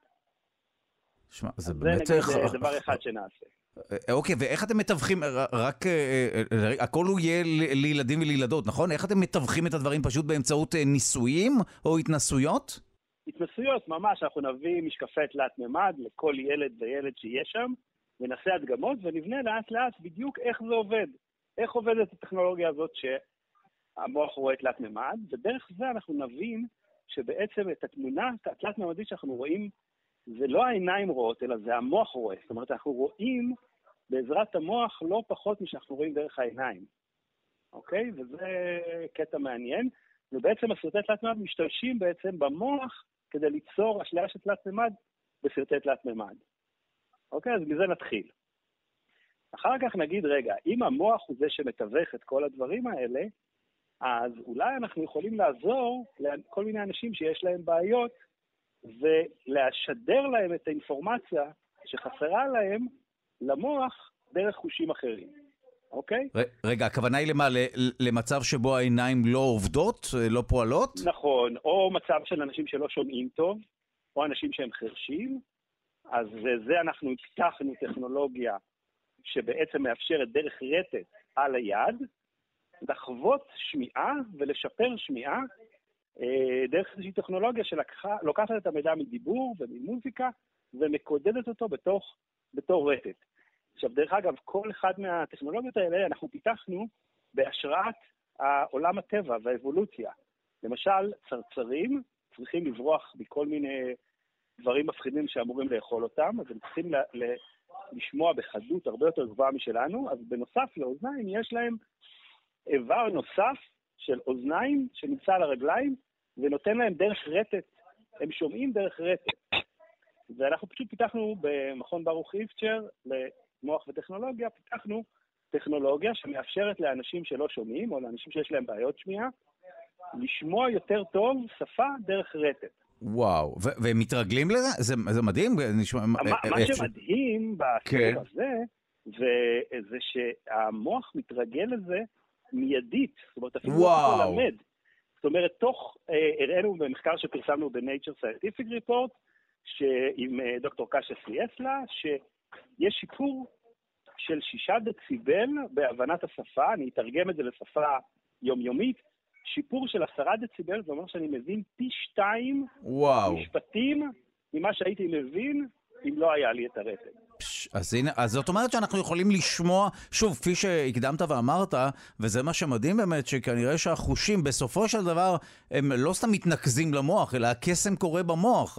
שמע, זה באמת... זה נגיד דבר אחד שנעשה. אה, אוקיי, ואיך אתם מתווכים, רק, אה, אה, הכל הוא יהיה לילדים ולילדות, נכון? איך אתם מתווכים את הדברים פשוט באמצעות ניסויים או התנסויות? התנסויות, ממש, אנחנו נביא משקפי תלת מימד לכל ילד וילד שיהיה שם, ונעשה הדגמות ונבנה לאט לאט בדיוק איך זה עובד. איך עובדת הטכנולוגיה הזאת שהמוח רואה תלת מימד, ודרך זה אנחנו נבין שבעצם את התמונה התלת מימדית שאנחנו רואים, זה לא העיניים רואות, אלא זה המוח רואה. זאת אומרת, אנחנו רואים בעזרת המוח לא פחות משאנחנו רואים דרך העיניים, אוקיי? וזה קטע מעניין. ובעצם הסרטי תלת מימד משתמשים בעצם במוח כדי ליצור אשליה של תלת מימד בסרטי תלת מימד. אוקיי? אז מזה נתחיל. אחר כך נגיד, רגע, אם המוח הוא זה שמתווך את כל הדברים האלה, אז אולי אנחנו יכולים לעזור לכל מיני אנשים שיש להם בעיות ולשדר להם את האינפורמציה שחסרה להם למוח דרך חושים אחרים, אוקיי? רגע, הכוונה היא למה? למצב שבו העיניים לא עובדות, לא פועלות? נכון, או מצב של אנשים שלא שומעים טוב, או אנשים שהם חרשים. אז זה אנחנו פיתחנו טכנולוגיה שבעצם מאפשרת דרך רטט על היד לחוות שמיעה ולשפר שמיעה אה, דרך איזושהי טכנולוגיה שלוקחת את המידע מדיבור וממוזיקה ומקודדת אותו בתוך, בתור רטט. עכשיו, דרך אגב, כל אחד מהטכנולוגיות האלה אנחנו פיתחנו בהשראת עולם הטבע והאבולוציה. למשל, צרצרים צריכים לברוח מכל מיני דברים מפחידים שאמורים לאכול אותם, אז הם צריכים ל- ל- לשמוע בחדות הרבה יותר גבוהה משלנו, אז בנוסף לאוזניים יש להם איבר נוסף של אוזניים שנמצא על הרגליים ונותן להם דרך רטט, הם שומעים דרך רטט. ואנחנו פשוט פיתחנו במכון ברוך איפצ'ר למוח וטכנולוגיה, פיתחנו טכנולוגיה שמאפשרת לאנשים שלא שומעים, או לאנשים שיש להם בעיות שמיעה, לשמוע יותר טוב שפה דרך רטט. וואו, והם מתרגלים לזה? זה, זה מדהים. נשמע, מה, מה שמדהים בסיפור כן. הזה, זה, זה שהמוח מתרגל לזה מיידית. זאת אומרת, אפילו לא ללמד. זאת אומרת, תוך, אה, הראינו במחקר שפרסמנו ב-Nature Scientific Report, עם אה, דוקטור קשה סייסלה, שיש שיפור של שישה דציבל בהבנת השפה, אני אתרגם את זה לשפה יומיומית, שיפור של עשרה דציבל, זה אומר שאני מבין פי שתיים וואו. משפטים ממה שהייתי מבין אם לא היה לי את הרטב. אז הנה, אז זאת אומרת שאנחנו יכולים לשמוע, שוב, כפי שהקדמת ואמרת, וזה מה שמדהים באמת, שכנראה שהחושים בסופו של דבר הם לא סתם מתנקזים למוח, אלא הקסם קורה במוח.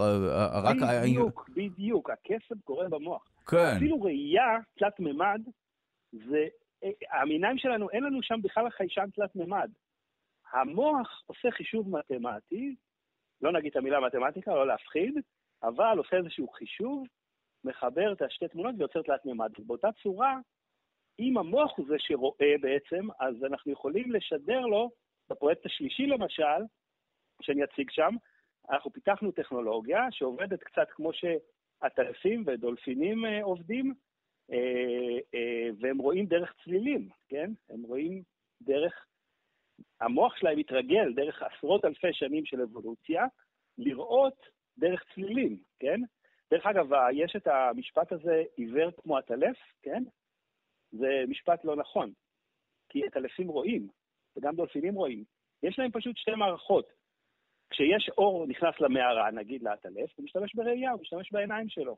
בדיוק, בדיוק, הקסם קורה במוח. כן. אפילו ראייה תלת מימד, זה, אה, העיניים שלנו, אין לנו שם בכלל חיישן תלת מימד. המוח עושה חישוב מתמטי, לא נגיד את המילה מתמטיקה, לא להפחיד, אבל עושה איזשהו חישוב, מחבר את השתי תמונות ויוצר תלת מימד. באותה צורה, אם המוח הוא זה שרואה בעצם, אז אנחנו יכולים לשדר לו, בפרויקט השלישי למשל, שאני אציג שם, אנחנו פיתחנו טכנולוגיה שעובדת קצת כמו שעטלפים ודולפינים אה, עובדים, אה, אה, והם רואים דרך צלילים, כן? הם רואים דרך המוח שלהם מתרגל דרך עשרות אלפי שנים של אבולוציה, לראות דרך צלילים, כן? דרך אגב, יש את המשפט הזה, עיוור כמו עטלף, כן? זה משפט לא נכון, כי עטלפים רואים, וגם דולפינים רואים. יש להם פשוט שתי מערכות. כשיש אור נכנס למערה, נגיד לעטלף, הוא משתמש בראייה, הוא משתמש בעיניים שלו.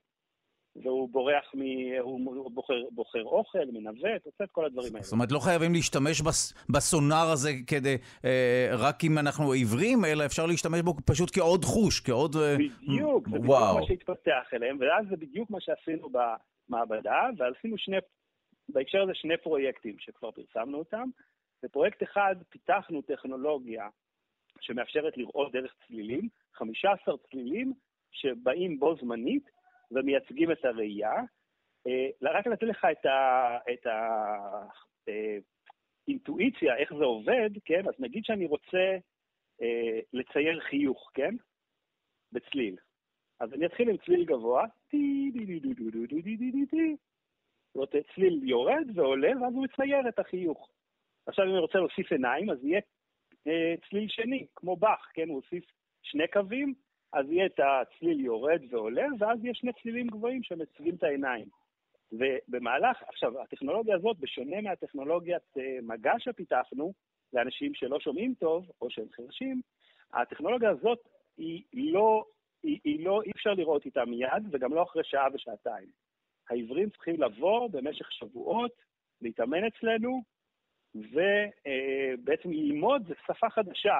והוא בורח, מ... הוא בוחר, בוחר אוכל, מנווט, עושה את כל הדברים האלה. זאת אומרת, לא חייבים להשתמש בס... בסונאר הזה כדי, אה, רק אם אנחנו עיוורים, אלא אפשר להשתמש בו פשוט כעוד חוש, כעוד... אה, בדיוק, זה בדיוק מה שהתפתח אליהם, ואז זה בדיוק מה שעשינו במעבדה, ועשינו שני, בהקשר הזה שני פרויקטים שכבר פרסמנו אותם. בפרויקט אחד פיתחנו טכנולוגיה שמאפשרת לראות דרך צלילים, 15 צלילים שבאים בו זמנית, ומייצגים את הראייה. אה, רק לתת לך את, ה, את האינטואיציה, אה, איך זה עובד, כן? אז נגיד שאני רוצה אה, לצייר חיוך, כן? בצליל. אז אני אתחיל עם צליל גבוה, טי-די-די-די-די-די-די-די-די. זאת צליל יורד ועולה, ואז הוא מצייר את החיוך. עכשיו, אם אני רוצה להוסיף עיניים, אז יהיה אה, צליל שני, כמו באך, כן? הוא הוסיף שני קווים, אז יהיה את הצליל יורד ועולה, ואז יש שני צלילים גבוהים שמציגים את העיניים. ובמהלך, עכשיו, הטכנולוגיה הזאת, בשונה מהטכנולוגיית אה, מגע שפיתחנו, לאנשים שלא שומעים טוב, או שהם חרשים, הטכנולוגיה הזאת היא לא, היא, היא לא, אי אפשר לראות איתה מיד, וגם לא אחרי שעה ושעתיים. העיוורים צריכים לבוא במשך שבועות, להתאמן אצלנו, ובעצם אה, ללמוד שפה חדשה.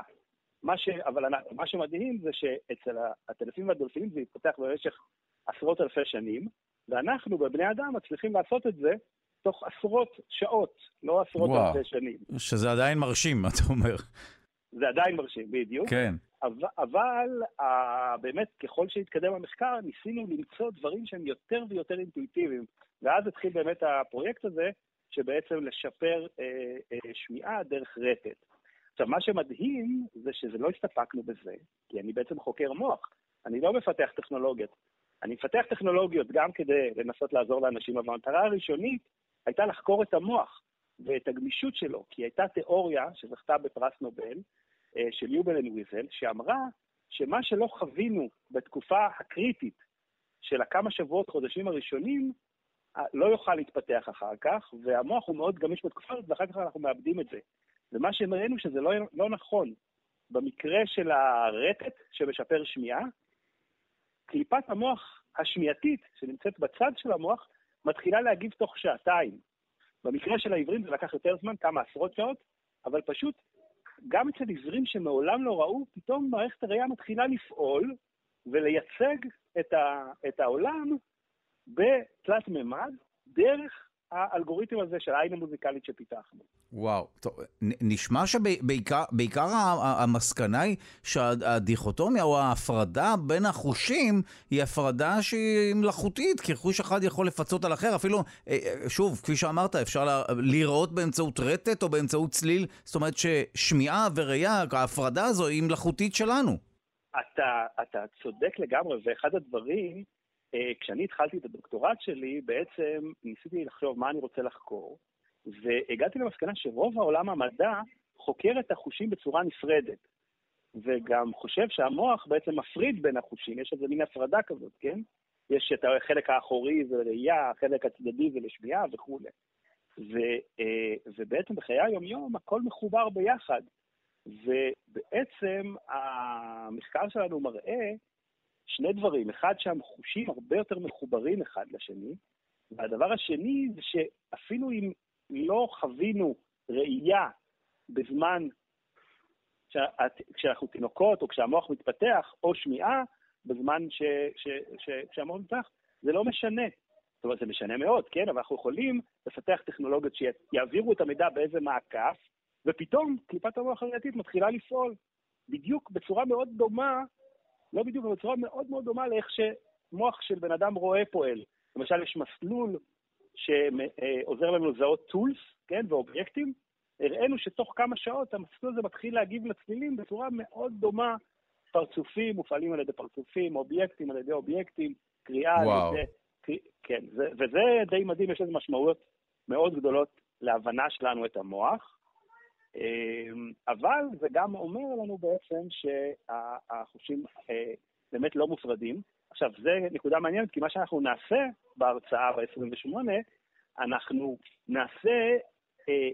מה ש... אבל מה שמדהים זה שאצל הטלפים והדולפינים זה התפתח במשך עשרות אלפי שנים, ואנחנו בבני אדם מצליחים לעשות את זה תוך עשרות שעות, לא עשרות וואו, אלפי שנים. שזה עדיין מרשים, אתה אומר. זה עדיין מרשים, בדיוק. כן. אבל, אבל באמת, ככל שהתקדם המחקר, ניסינו למצוא דברים שהם יותר ויותר אינטואיטיביים. ואז התחיל באמת הפרויקט הזה, שבעצם לשפר אה, אה, שמיעה דרך רטט. עכשיו, מה שמדהים זה שזה לא הסתפקנו בזה, כי אני בעצם חוקר מוח. אני לא מפתח טכנולוגיות. אני מפתח טכנולוגיות גם כדי לנסות לעזור לאנשים, אבל המטרה הראשונית הייתה לחקור את המוח ואת הגמישות שלו, כי הייתה תיאוריה שזכתה בפרס נובל, אה, של יובלן ויזל, שאמרה שמה שלא חווינו בתקופה הקריטית של הכמה שבועות, חודשים הראשונים, אה, לא יוכל להתפתח אחר כך, והמוח הוא מאוד גמיש בתקופה הזאת, ואחר כך אנחנו מאבדים את זה. ומה שהם ראינו שזה לא, לא נכון. במקרה של הרטט שמשפר שמיעה, קליפת המוח השמיעתית שנמצאת בצד של המוח מתחילה להגיב תוך שעתיים. במקרה של העיוורים זה לקח יותר זמן, כמה עשרות שעות, אבל פשוט גם אצל עיוורים שמעולם לא ראו, פתאום מערכת הראייה מתחילה לפעול ולייצג את, ה, את העולם בתלת מימד דרך האלגוריתם הזה של העין המוזיקלית שפיתחנו. וואו, טוב, נשמע שבעיקר המסקנה היא שהדיכוטומיה או ההפרדה בין החושים היא הפרדה שהיא מלאכותית, כי חוש אחד יכול לפצות על אחר, אפילו, אה, אה, שוב, כפי שאמרת, אפשר לראות באמצעות רטט או באמצעות צליל, זאת אומרת ששמיעה וראייה, ההפרדה הזו היא מלאכותית שלנו. אתה, אתה צודק לגמרי, ואחד הדברים אה, כשאני התחלתי את הדוקטורט שלי, בעצם ניסיתי לחשוב מה אני רוצה לחקור, והגעתי למסקנה שרוב העולם המדע חוקר את החושים בצורה נפרדת, וגם חושב שהמוח בעצם מפריד בין החושים, יש איזה מין הפרדה כזאת, כן? יש את החלק האחורי זה לראייה, החלק הצדדי זה לשמיעה וכולי. ו, אה, ובעצם בחיי היום-יום הכל מחובר ביחד. ובעצם המחקר שלנו מראה שני דברים. אחד, שהחושים הרבה יותר מחוברים אחד לשני, והדבר השני זה שאפילו אם לא חווינו ראייה בזמן כשאנחנו תינוקות או כשהמוח מתפתח, או שמיעה בזמן ש, ש, ש, כשהמוח מתפתח, זה לא משנה. זאת אומרת, זה משנה מאוד, כן? אבל אנחנו יכולים לפתח טכנולוגיות שיעבירו את המידע באיזה מעקף, ופתאום קליפת המוח הראייתית מתחילה לפעול. בדיוק בצורה מאוד דומה לא בדיוק, אבל בצורה מאוד מאוד דומה לאיך שמוח של בן אדם רואה פועל. למשל, יש מסלול שעוזר לנו לזהות טולס, כן, ואובייקטים. הראינו שתוך כמה שעות המסלול הזה מתחיל להגיב לצלילים בצורה מאוד דומה. פרצופים מופעלים על ידי פרצופים, אובייקטים על ידי אובייקטים, קריאה וואו. על ידי... כן, זה, וזה די מדהים, יש לזה משמעויות מאוד גדולות להבנה שלנו את המוח. אמ, אבל זה גם אומר לנו בעצם שהחושים אה, באמת לא מופרדים. עכשיו, זו נקודה מעניינת, כי מה שאנחנו נעשה בהרצאה ב-28, אנחנו נעשה אה,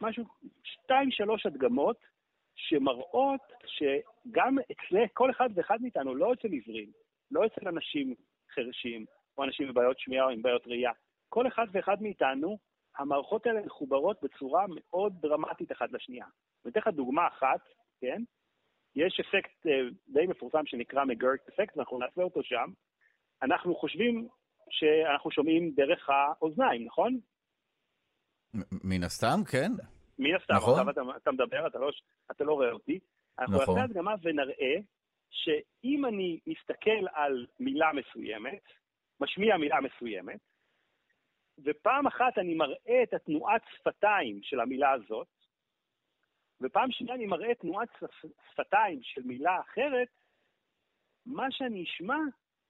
משהו, שתיים, שלוש הדגמות שמראות שגם אצל כל אחד ואחד מאיתנו, לא אצל עיוורים, לא אצל אנשים חרשים, או אנשים עם בעיות שמיעה או עם בעיות ראייה, כל אחד ואחד מאיתנו המערכות האלה מחוברות בצורה מאוד דרמטית אחת לשנייה. אני אתן לך דוגמה אחת, כן? יש אפקט uh, די מפורסם שנקרא מגרט אפקט, ואנחנו נעשה אותו שם. אנחנו חושבים שאנחנו שומעים דרך האוזניים, נכון? מן הסתם, כן. מן הסתם, נכון. עכשיו אתה, אתה מדבר, אתה לא, אתה לא רואה אותי. אנחנו נכון. נעשה הדגמה ונראה שאם אני מסתכל על מילה מסוימת, משמיע מילה מסוימת, ופעם אחת אני מראה את התנועת שפתיים של המילה הזאת, ופעם שנייה אני מראה תנועת שפתיים של מילה אחרת, מה שאני אשמע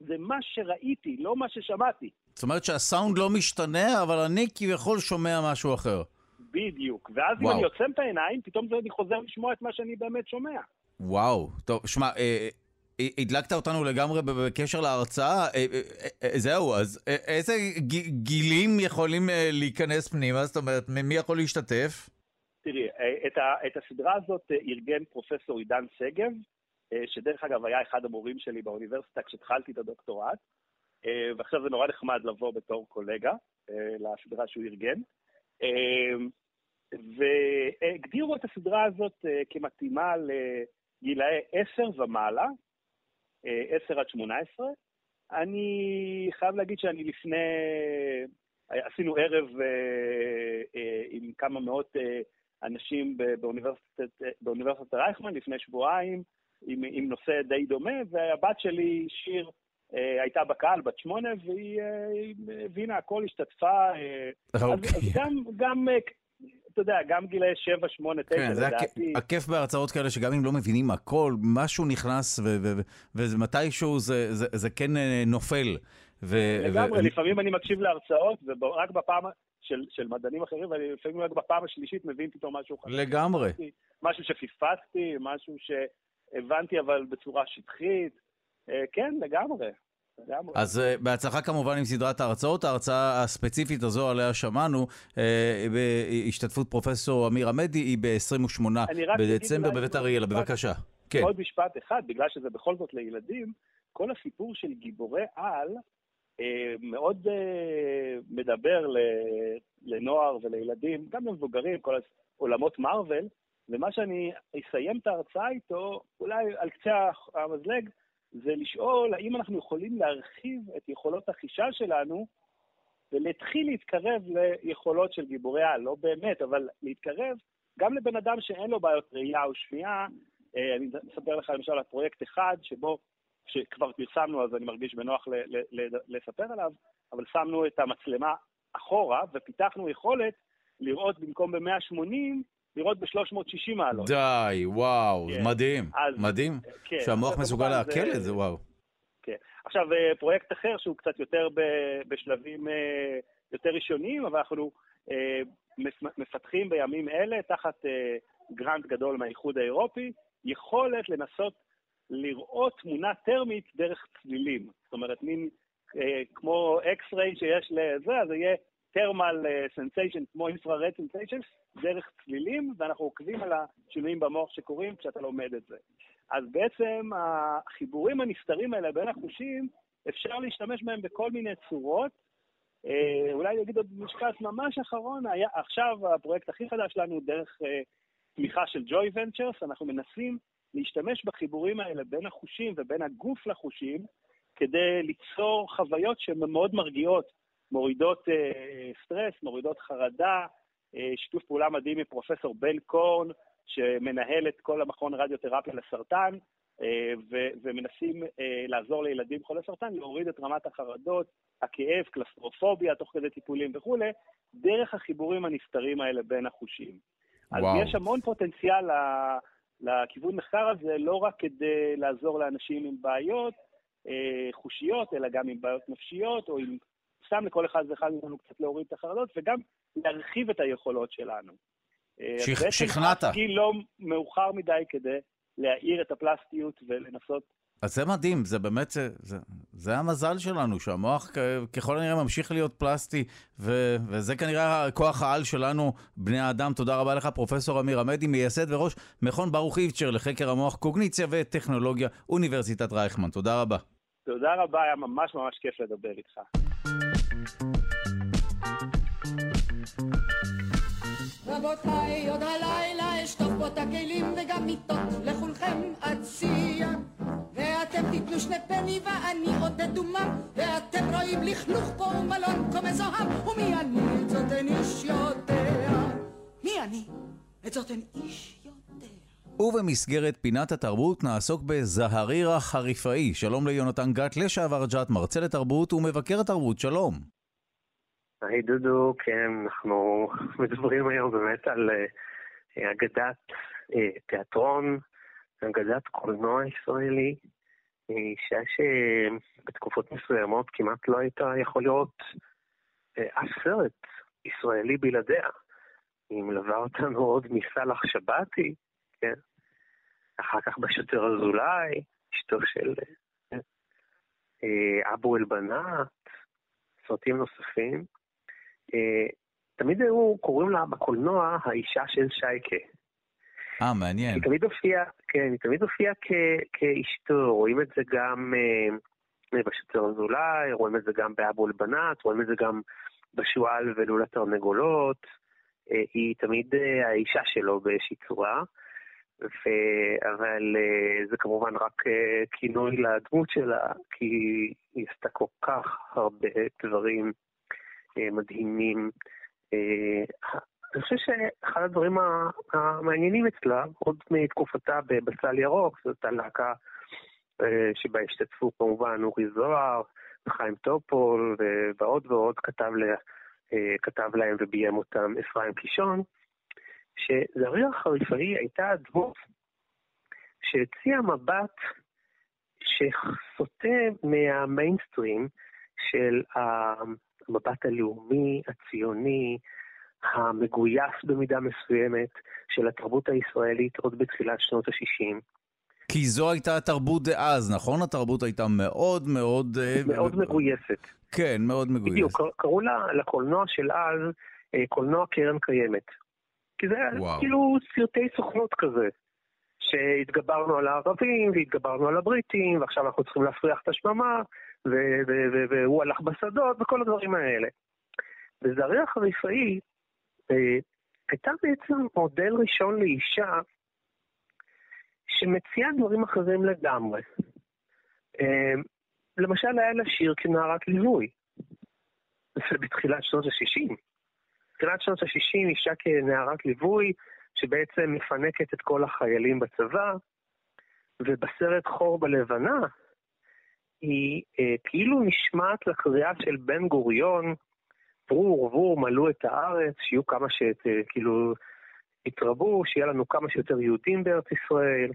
זה מה שראיתי, לא מה ששמעתי. זאת אומרת שהסאונד לא משתנה, אבל אני כביכול שומע משהו אחר. בדיוק. ואז וואו. אם אני עוצם את העיניים, פתאום אני חוזר לשמוע את מה שאני באמת שומע. וואו. טוב, שמע, אה, הדלקת אותנו לגמרי בקשר להרצאה. אה, אה, אה, זהו, אז איזה גילים יכולים להיכנס פנימה? זאת אומרת, מי יכול להשתתף? תראי, את, ה, את הסדרה הזאת ארגן פרופסור עידן שגב, שדרך אגב היה אחד המורים שלי באוניברסיטה כשהתחלתי את הדוקטורט, ועכשיו זה נורא נחמד לבוא בתור קולגה לסדרה שהוא ארגן. והגדירו את הסדרה הזאת כמתאימה לגילאי 10 ומעלה, 10 עד 18. אני חייב להגיד שאני לפני, עשינו ערב אה, אה, עם כמה מאות אה, אנשים באוניברסיטת, באוניברסיטת רייכמן לפני שבועיים, עם, עם נושא די דומה, והבת שלי, שיר, אה, הייתה בקהל, בת שמונה, והיא אה, הבינה הכל, השתתפה. אה, אז, אוקיי. אז גם, גם, אה, אתה יודע, גם גילאי 7, 8, 9, כן, זה הכ- לדעתי. הכיף בהרצאות כאלה שגם אם לא מבינים הכל, משהו נכנס ומתישהו זה- זה זה כן אה, נופל. ו- לגמרי, ו- לפעמים אני מקשיב להרצאות, ורק בפעם, של, של מדענים אחרים, ולפעמים רק בפעם השלישית מבין פתאום משהו חדש. לגמרי. משהו שפספסתי, משהו שהבנתי אבל בצורה שטחית. אה, כן, לגמרי. לגמרי. אז אה, בהצלחה כמובן עם סדרת ההרצאות. ההרצאה הספציפית הזו עליה שמענו, אה, בהשתתפות פרופסור אמיר עמדי, היא ב-28 אני רק אגיד בדצמבר בבית אריאלה. בבקשה. כן. עוד משפט אחד, בגלל שזה בכל זאת לילדים, כל הסיפור של גיבורי על מאוד אה, מדבר לנוער ולילדים, גם למבוגרים, כל עולמות מארוול, ומה שאני אסיים את ההרצאה איתו, אולי על קצה המזלג, זה לשאול האם אנחנו יכולים להרחיב את יכולות החישה שלנו ולהתחיל להתקרב ליכולות של גיבורי על, לא באמת, אבל להתקרב גם לבן אדם שאין לו בעיות ראייה או שמיעה. אה, אני אספר לך למשל על פרויקט אחד שבו, שכבר פרסמנו אז אני מרגיש בנוח ל- ל- ל- לספר עליו, אבל שמנו את המצלמה אחורה ופיתחנו יכולת לראות במקום ב-180, לראות ב-360 מעלות. די, וואו, כן. מדהים. אז- מדהים. כן, שהמוח מסוגל לעכל את זה, וואו. כן. עכשיו, אה, פרויקט אחר שהוא קצת יותר בשלבים אה, יותר ראשוניים, אבל אנחנו אה, מפ- מפתחים בימים אלה, תחת גרנט גדול מהאיחוד האירופי, יכולת לנסות לראות תמונה טרמית דרך צלילים. זאת אומרת, מין אה, כמו X-ray שיש לזה, אז זה יהיה thermal אה, sensation, כמו infrared sensation, דרך צלילים, ואנחנו עוקבים על השינויים במוח שקורים כשאתה לומד את זה. אז בעצם החיבורים הנסתרים האלה בין החושים, אפשר להשתמש בהם בכל מיני צורות. אה, אולי אני אגיד עוד משפט ממש אחרון, היה, עכשיו הפרויקט הכי חדש שלנו דרך אה, תמיכה של Joy Ventures, אנחנו מנסים להשתמש בחיבורים האלה בין החושים ובין הגוף לחושים, כדי ליצור חוויות שהן מאוד מרגיעות, מורידות אה, סטרס, מורידות חרדה, אה, שיתוף פעולה מדהים עם פרופסור בן קורן, שמנהל את כל המכון רדיותרפיה לסרטן, אה, ו- ומנסים אה, לעזור לילדים חולי סרטן להוריד את רמת החרדות, הכאב, קלסטרופוביה תוך כדי טיפולים וכולי, דרך החיבורים הנסתרים האלה בין החושים. אז וואו. יש המון פוטנציאל ל- לכיוון מחקר הזה, לא רק כדי לעזור לאנשים עם בעיות אה, חושיות, אלא גם עם בעיות נפשיות, או עם סתם לכל אחד ואחד מאיתנו קצת להוריד את החרדות, וגם להרחיב את היכולות שלנו. אה, בעצם שכנעת. גיל לא מאוחר מדי כדי להאיר את הפלסטיות ולנסות אז זה מדהים, זה באמת, זה, זה, זה המזל שלנו, שהמוח כ- ככל הנראה ממשיך להיות פלסטי, ו, וזה כנראה כוח העל שלנו, בני האדם. תודה רבה לך, פרופסור אמיר עמדי, מייסד וראש מכון ברוך איבצ'ר לחקר המוח, קוגניציה וטכנולוגיה, אוניברסיטת רייכמן. תודה רבה. תודה רבה, היה ממש ממש כיף לדבר איתך. רבותיי, עוד הלילה אשטוף את הכלים וגם מיטות לכולכם אציע ואתם תיתנו שני פני ואני עוד אדומה ואתם רואים לכלוך פה ומלון כה מזוהם ומי אני? את זאת אין איש יודע מי אני? את זאת אין איש יודע ובמסגרת פינת התרבות נעסוק בזהרירה חריפאי. שלום ליונתן גת, לשעבר ג'ת, מרצה לתרבות ומבקר התרבות. שלום. היי דודו, כן, אנחנו מדברים היום באמת על אה, אגדת אה, תיאטרון, אגדת קולנוע ישראלי, אה, אישה שבתקופות מסוימות כמעט לא היית יכול לראות אה, אף סרט ישראלי בלעדיה. היא מלווה אותנו עוד מסלאח שבתי, כן? אחר כך בשוטר אזולאי, אשתו של אה, אבו אלבנת, סרטים נוספים. תמיד היו קוראים לה בקולנוע האישה של שייקה. אה, מעניין. היא תמיד הופיעה, כן, היא תמיד הופיעה כ- כאשתו, רואים את זה גם אה, בשוטר אזולאי, רואים את זה גם באבו אלבנת, רואים את זה גם בשועל ולול התרנגולות. אה, היא תמיד אה, האישה שלו באיזושהי צורה, ו- אבל אה, זה כמובן רק אה, כינוי לדמות שלה, כי היא עשתה כל כך הרבה דברים אה, מדהימים. אה, אני חושב שאחד הדברים המעניינים אצלה, עוד מתקופתה בבצל ירוק, זאת הלהקה אה, שבה השתתפו כמובן אורי זוהר, חיים טופול ועוד ועוד כתב, לה, אה, כתב להם וביים אותם אפרים קישון, שזריח חריפאי הייתה דמות שהציעה מבט שסוטה מהמיינסטרים של המבט הלאומי, הציוני, המגויס במידה מסוימת של התרבות הישראלית עוד בתחילת שנות ה-60. כי זו הייתה התרבות דאז, נכון? התרבות הייתה מאוד מאוד... אה, מאוד מגויסת. כן, מאוד מגויסת. בדיוק, קראו לה, לקולנוע של אז אה, קולנוע קרן קיימת. כי זה היה כאילו סרטי סוכנות כזה. שהתגברנו על הערבים והתגברנו על הבריטים, ועכשיו אנחנו צריכים להפריח את השממה, והוא הלך בשדות וכל הדברים האלה. וזריח הרפאי אה, הייתה בעצם מודל ראשון לאישה שמציעה דברים אחרים לגמרי. אה, למשל, היה לה שיר כנערת ליווי. זה בתחילת שנות ה-60. בתחילת שנות ה-60 אישה כנערת ליווי, שבעצם מפנקת את כל החיילים בצבא, ובסרט חור בלבנה, היא אה, כאילו נשמעת לקריאה של בן גוריון, פרו ורבו, מלאו את הארץ, שיהיו כמה ש... אה, כאילו, יתרבו, שיהיה לנו כמה שיותר יהודים בארץ ישראל.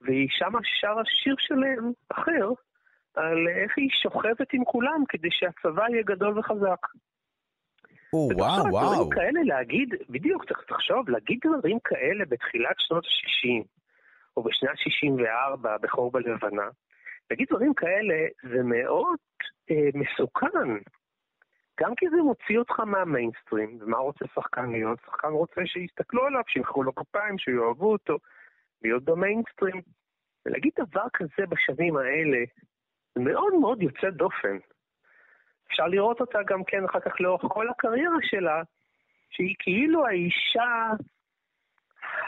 והיא שמה שרה שיר שלם, אחר, על איך היא שוכבת עם כולם כדי שהצבא יהיה גדול וחזק. או, וואו, וואו. דברים כאלה להגיד, בדיוק, לחשוב, להגיד דברים כאלה בתחילת שנות ה-60, או בשנת 64, בחור בלבנה, להגיד דברים כאלה זה מאוד אה, מסוכן. גם כי זה מוציא אותך מהמיינסטרים, ומה רוצה שחקן להיות? שחקן רוצה שיסתכלו עליו, שימחאו לו כפיים, שיאהבו אותו, להיות במיינסטרים. ולהגיד דבר כזה בשנים האלה, זה מאוד מאוד יוצא דופן. אפשר לראות אותה גם כן אחר כך לאורך כל הקריירה שלה, שהיא כאילו האישה,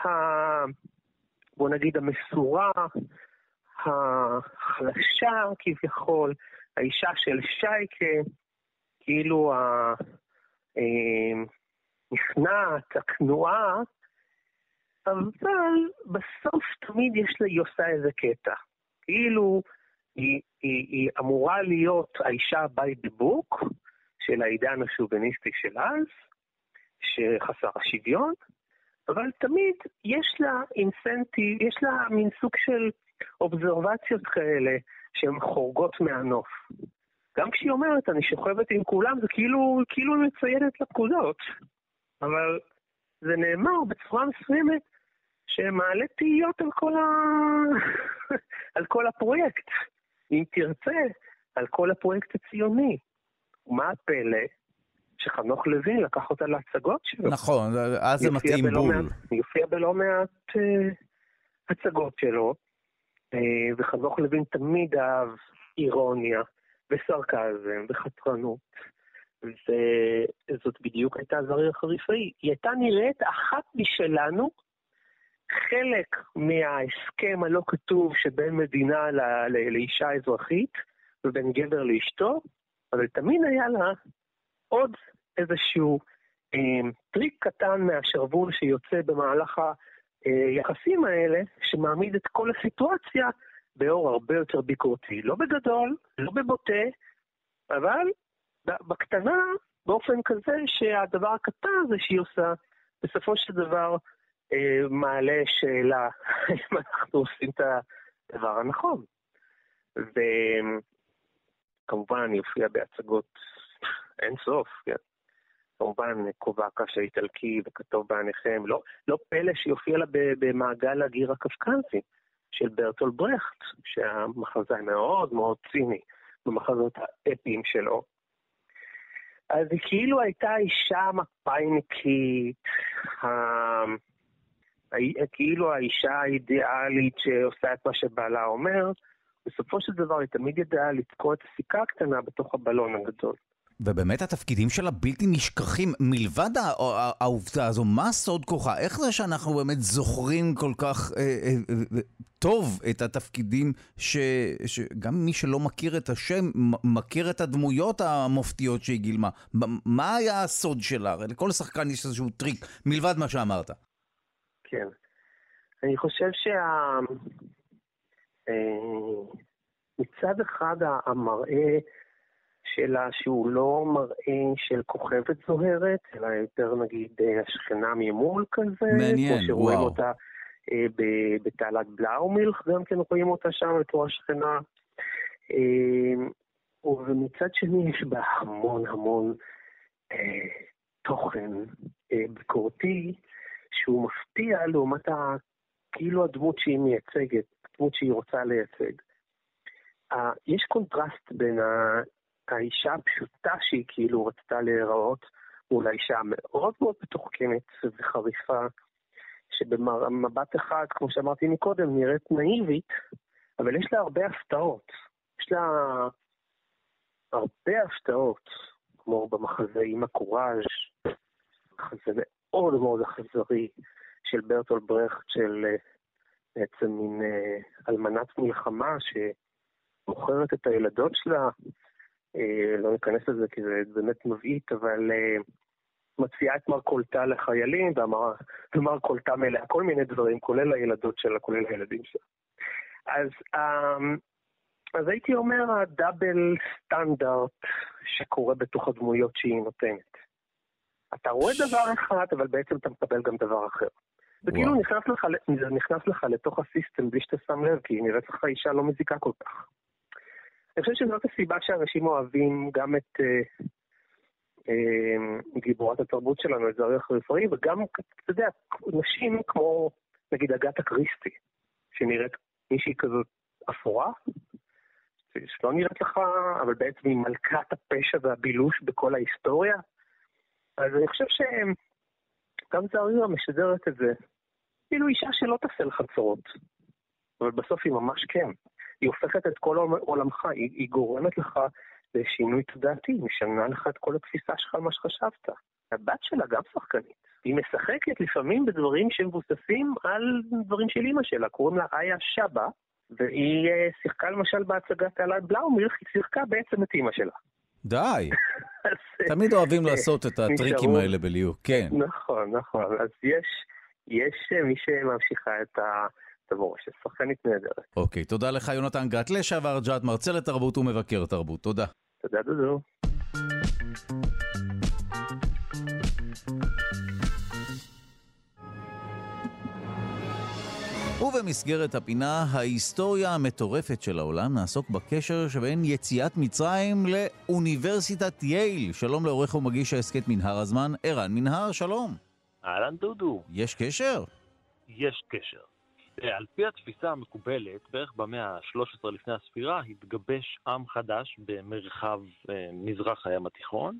ה... בוא נגיד המסורה, החלשה כביכול, האישה של שייקה, כאילו הנכנעת, אה, הכנועה, אבל בסוף תמיד יש לה, היא עושה איזה קטע. כאילו היא, היא, היא אמורה להיות האישה by the book של העידן השוביניסטי של אז, שחסר השוויון, אבל תמיד יש לה אינסנטיב, יש לה מין סוג של אובזרבציות כאלה שהן חורגות מהנוף. גם כשהיא אומרת, אני שוכבת עם כולם, זה כאילו, כאילו היא מציינת לפקודות. אבל זה נאמר בצורה מסוימת שמעלה תהיות על כל, ה... על כל הפרויקט. אם תרצה, על כל הפרויקט הציוני. ומה הפלא? שחנוך לוין לקח אותה להצגות שלו. נכון, אז זה מתאים בול. היא הופיעה בלא מעט uh, הצגות שלו, וחנוך לוין תמיד אהב אירוניה, וסרקזם, וחתרנות. וזאת בדיוק הייתה זריר חריפאי. היא הייתה נראית אחת משלנו, חלק מההסכם הלא כתוב שבין מדינה ל- ל- לאישה אזרחית ובין גבר לאשתו, אבל תמיד היה לה עוד איזשהו אה, טריק קטן מהשרוול שיוצא במהלך היחסים האלה, שמעמיד את כל הסיטואציה באור הרבה יותר ביקורתי. לא בגדול, לא בבוטה, אבל בקטנה, באופן כזה שהדבר הקטן הזה שהיא עושה, בסופו של דבר אה, מעלה שאלה אם אנחנו עושים את הדבר הנכון. וכמובן אני אופיע בהצגות אין סוף, כן. כמובן כובע הקש האיטלקי וכתוב בעניכם, לא, לא פלא שיופיע לה במעגל הגיר הקפקזי של ברטול ברכט, שהמחזאי מאוד מאוד ציני במחזות האפיים שלו. אז היא כאילו הייתה אישה מפאיניקית, כאילו האישה האידיאלית שעושה את מה שבעלה אומר, בסופו של דבר היא תמיד ידעה לתקוע את הסיכה הקטנה בתוך הבלון הגדול. ובאמת התפקידים שלה בלתי נשכחים. מלבד העובדה הזו, מה סוד כוחה? איך זה שאנחנו באמת זוכרים כל כך אה, אה, אה, טוב את התפקידים, ש, שגם מי שלא מכיר את השם, מכיר את הדמויות המופתיות שהיא גילמה? מה היה הסוד שלה? הרי לכל שחקן יש איזשהו טריק, מלבד מה שאמרת. כן. אני חושב שה... אה, מצד אחד המראה שלה שהוא לא מראה של כוכבת זוהרת, אלא יותר נגיד אה, השכנה ממול כזה. מעניין, כמו שרואים וואו. אותה אה, בתעלת בלאומילך, גם כן רואים אותה שם בתור השכנה. ומצד שני יש בה המון המון אה, תוכן אה, ביקורתי, שהוא מפתיע לעומת ה, כאילו הדמות שהיא מייצגת, הדמות שהיא רוצה לייצג. יש קונטרסט בין האישה הפשוטה שהיא כאילו רצתה להיראות, מול האישה המאוד מאוד מתוחכמת וחריפה, שבמבט אחד, כמו שאמרתי מקודם, נראית נאיבית, אבל יש לה הרבה הפתעות. יש לה הרבה הפתעות, כמו במחזה עם הקוראז', מחזה מאוד מאוד אכזרי של ברטול ברכט, של אה, בעצם מין אה, אלמנת מלחמה שמוכרת את הילדות שלה, לא ניכנס לזה כי זה באמת מבעית, אבל מציעה את מרכולתה לחיילים, ומרכולתה מלאה כל מיני דברים, כולל הילדות שלה, כולל הילדים שלה. אז, אז הייתי אומר הדאבל סטנדרט שקורה בתוך הדמויות שהיא נותנת. אתה רואה דבר אחד, אבל בעצם אתה מקבל גם דבר אחר. וכאילו נכנס לך, זה נכנס לך לתוך הסיסטם בלי שאתה שם לב, כי נראית לך אישה לא מזיקה כל כך. אני חושב שזאת הסיבה שאנשים אוהבים גם את אה, אה, גיבורת התרבות שלנו, את זריח רפואי, וגם, אתה יודע, נשים כמו, נגיד, אגתה קריסטי, שנראית מישהי כזאת אפורה, שלא נראית לך, אבל בעצם היא מלכת הפשע והבילוש בכל ההיסטוריה. אז אני חושב שגם זריה משדרת את זה. כאילו אישה שלא תעשה לך צרות, אבל בסוף היא ממש כן. היא הופכת את כל עולמך, היא, היא גורמת לך לשינוי תודעתי, משנה לך את כל התפיסה שלך על מה שחשבת. הבת שלה גם שחקנית. היא משחקת לפעמים בדברים שמבוססים על דברים של אימא שלה, קוראים לה איה שבא, והיא אה, שיחקה למשל בהצגת אלעד בלאומילך, היא שיחקה בעצם את אימא שלה. די. תמיד אוהבים לעשות את הטריקים האלה בליהוק, כן. נכון, נכון. אז יש, יש מי שממשיכה את ה... המורשת, שחקנית נהדרת. אוקיי, תודה לך יונתן גת, לשעבר ג'אט, מרצה לתרבות ומבקר תרבות. תודה. תודה דודו. ובמסגרת הפינה, ההיסטוריה המטורפת של העולם, נעסוק בקשר שבין יציאת מצרים לאוניברסיטת יייל. שלום לעורך ומגיש ההסכת מנהר הזמן, ערן מנהר, שלום. אהלן דודו. יש קשר? יש קשר. אה, על פי התפיסה המקובלת, בערך במאה ה-13 לפני הספירה, התגבש עם חדש במרחב אה, מזרח הים התיכון.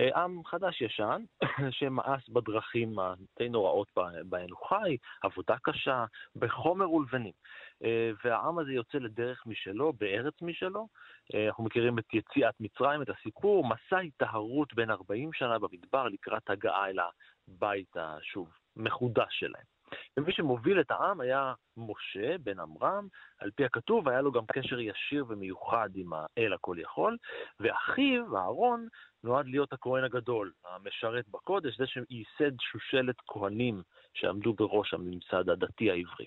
אה, עם חדש ישן, שמאס בדרכים הדי נוראות בהן הוא חי, עבודה קשה, בחומר ולבנים. והעם הזה יוצא לדרך משלו, בארץ משלו. אנחנו מכירים את יציאת מצרים, את הסיפור, מסע היטהרות בין 40 שנה במדבר לקראת הגעה אל הבית השוב מחודש שלהם. ומי שמוביל את העם היה משה בן עמרם, על פי הכתוב היה לו גם קשר ישיר ומיוחד עם האל הכל יכול, ואחיו, אהרון, נועד להיות הכהן הגדול, המשרת בקודש, זה שייסד שושלת כהנים שעמדו בראש הממסד הדתי העברי.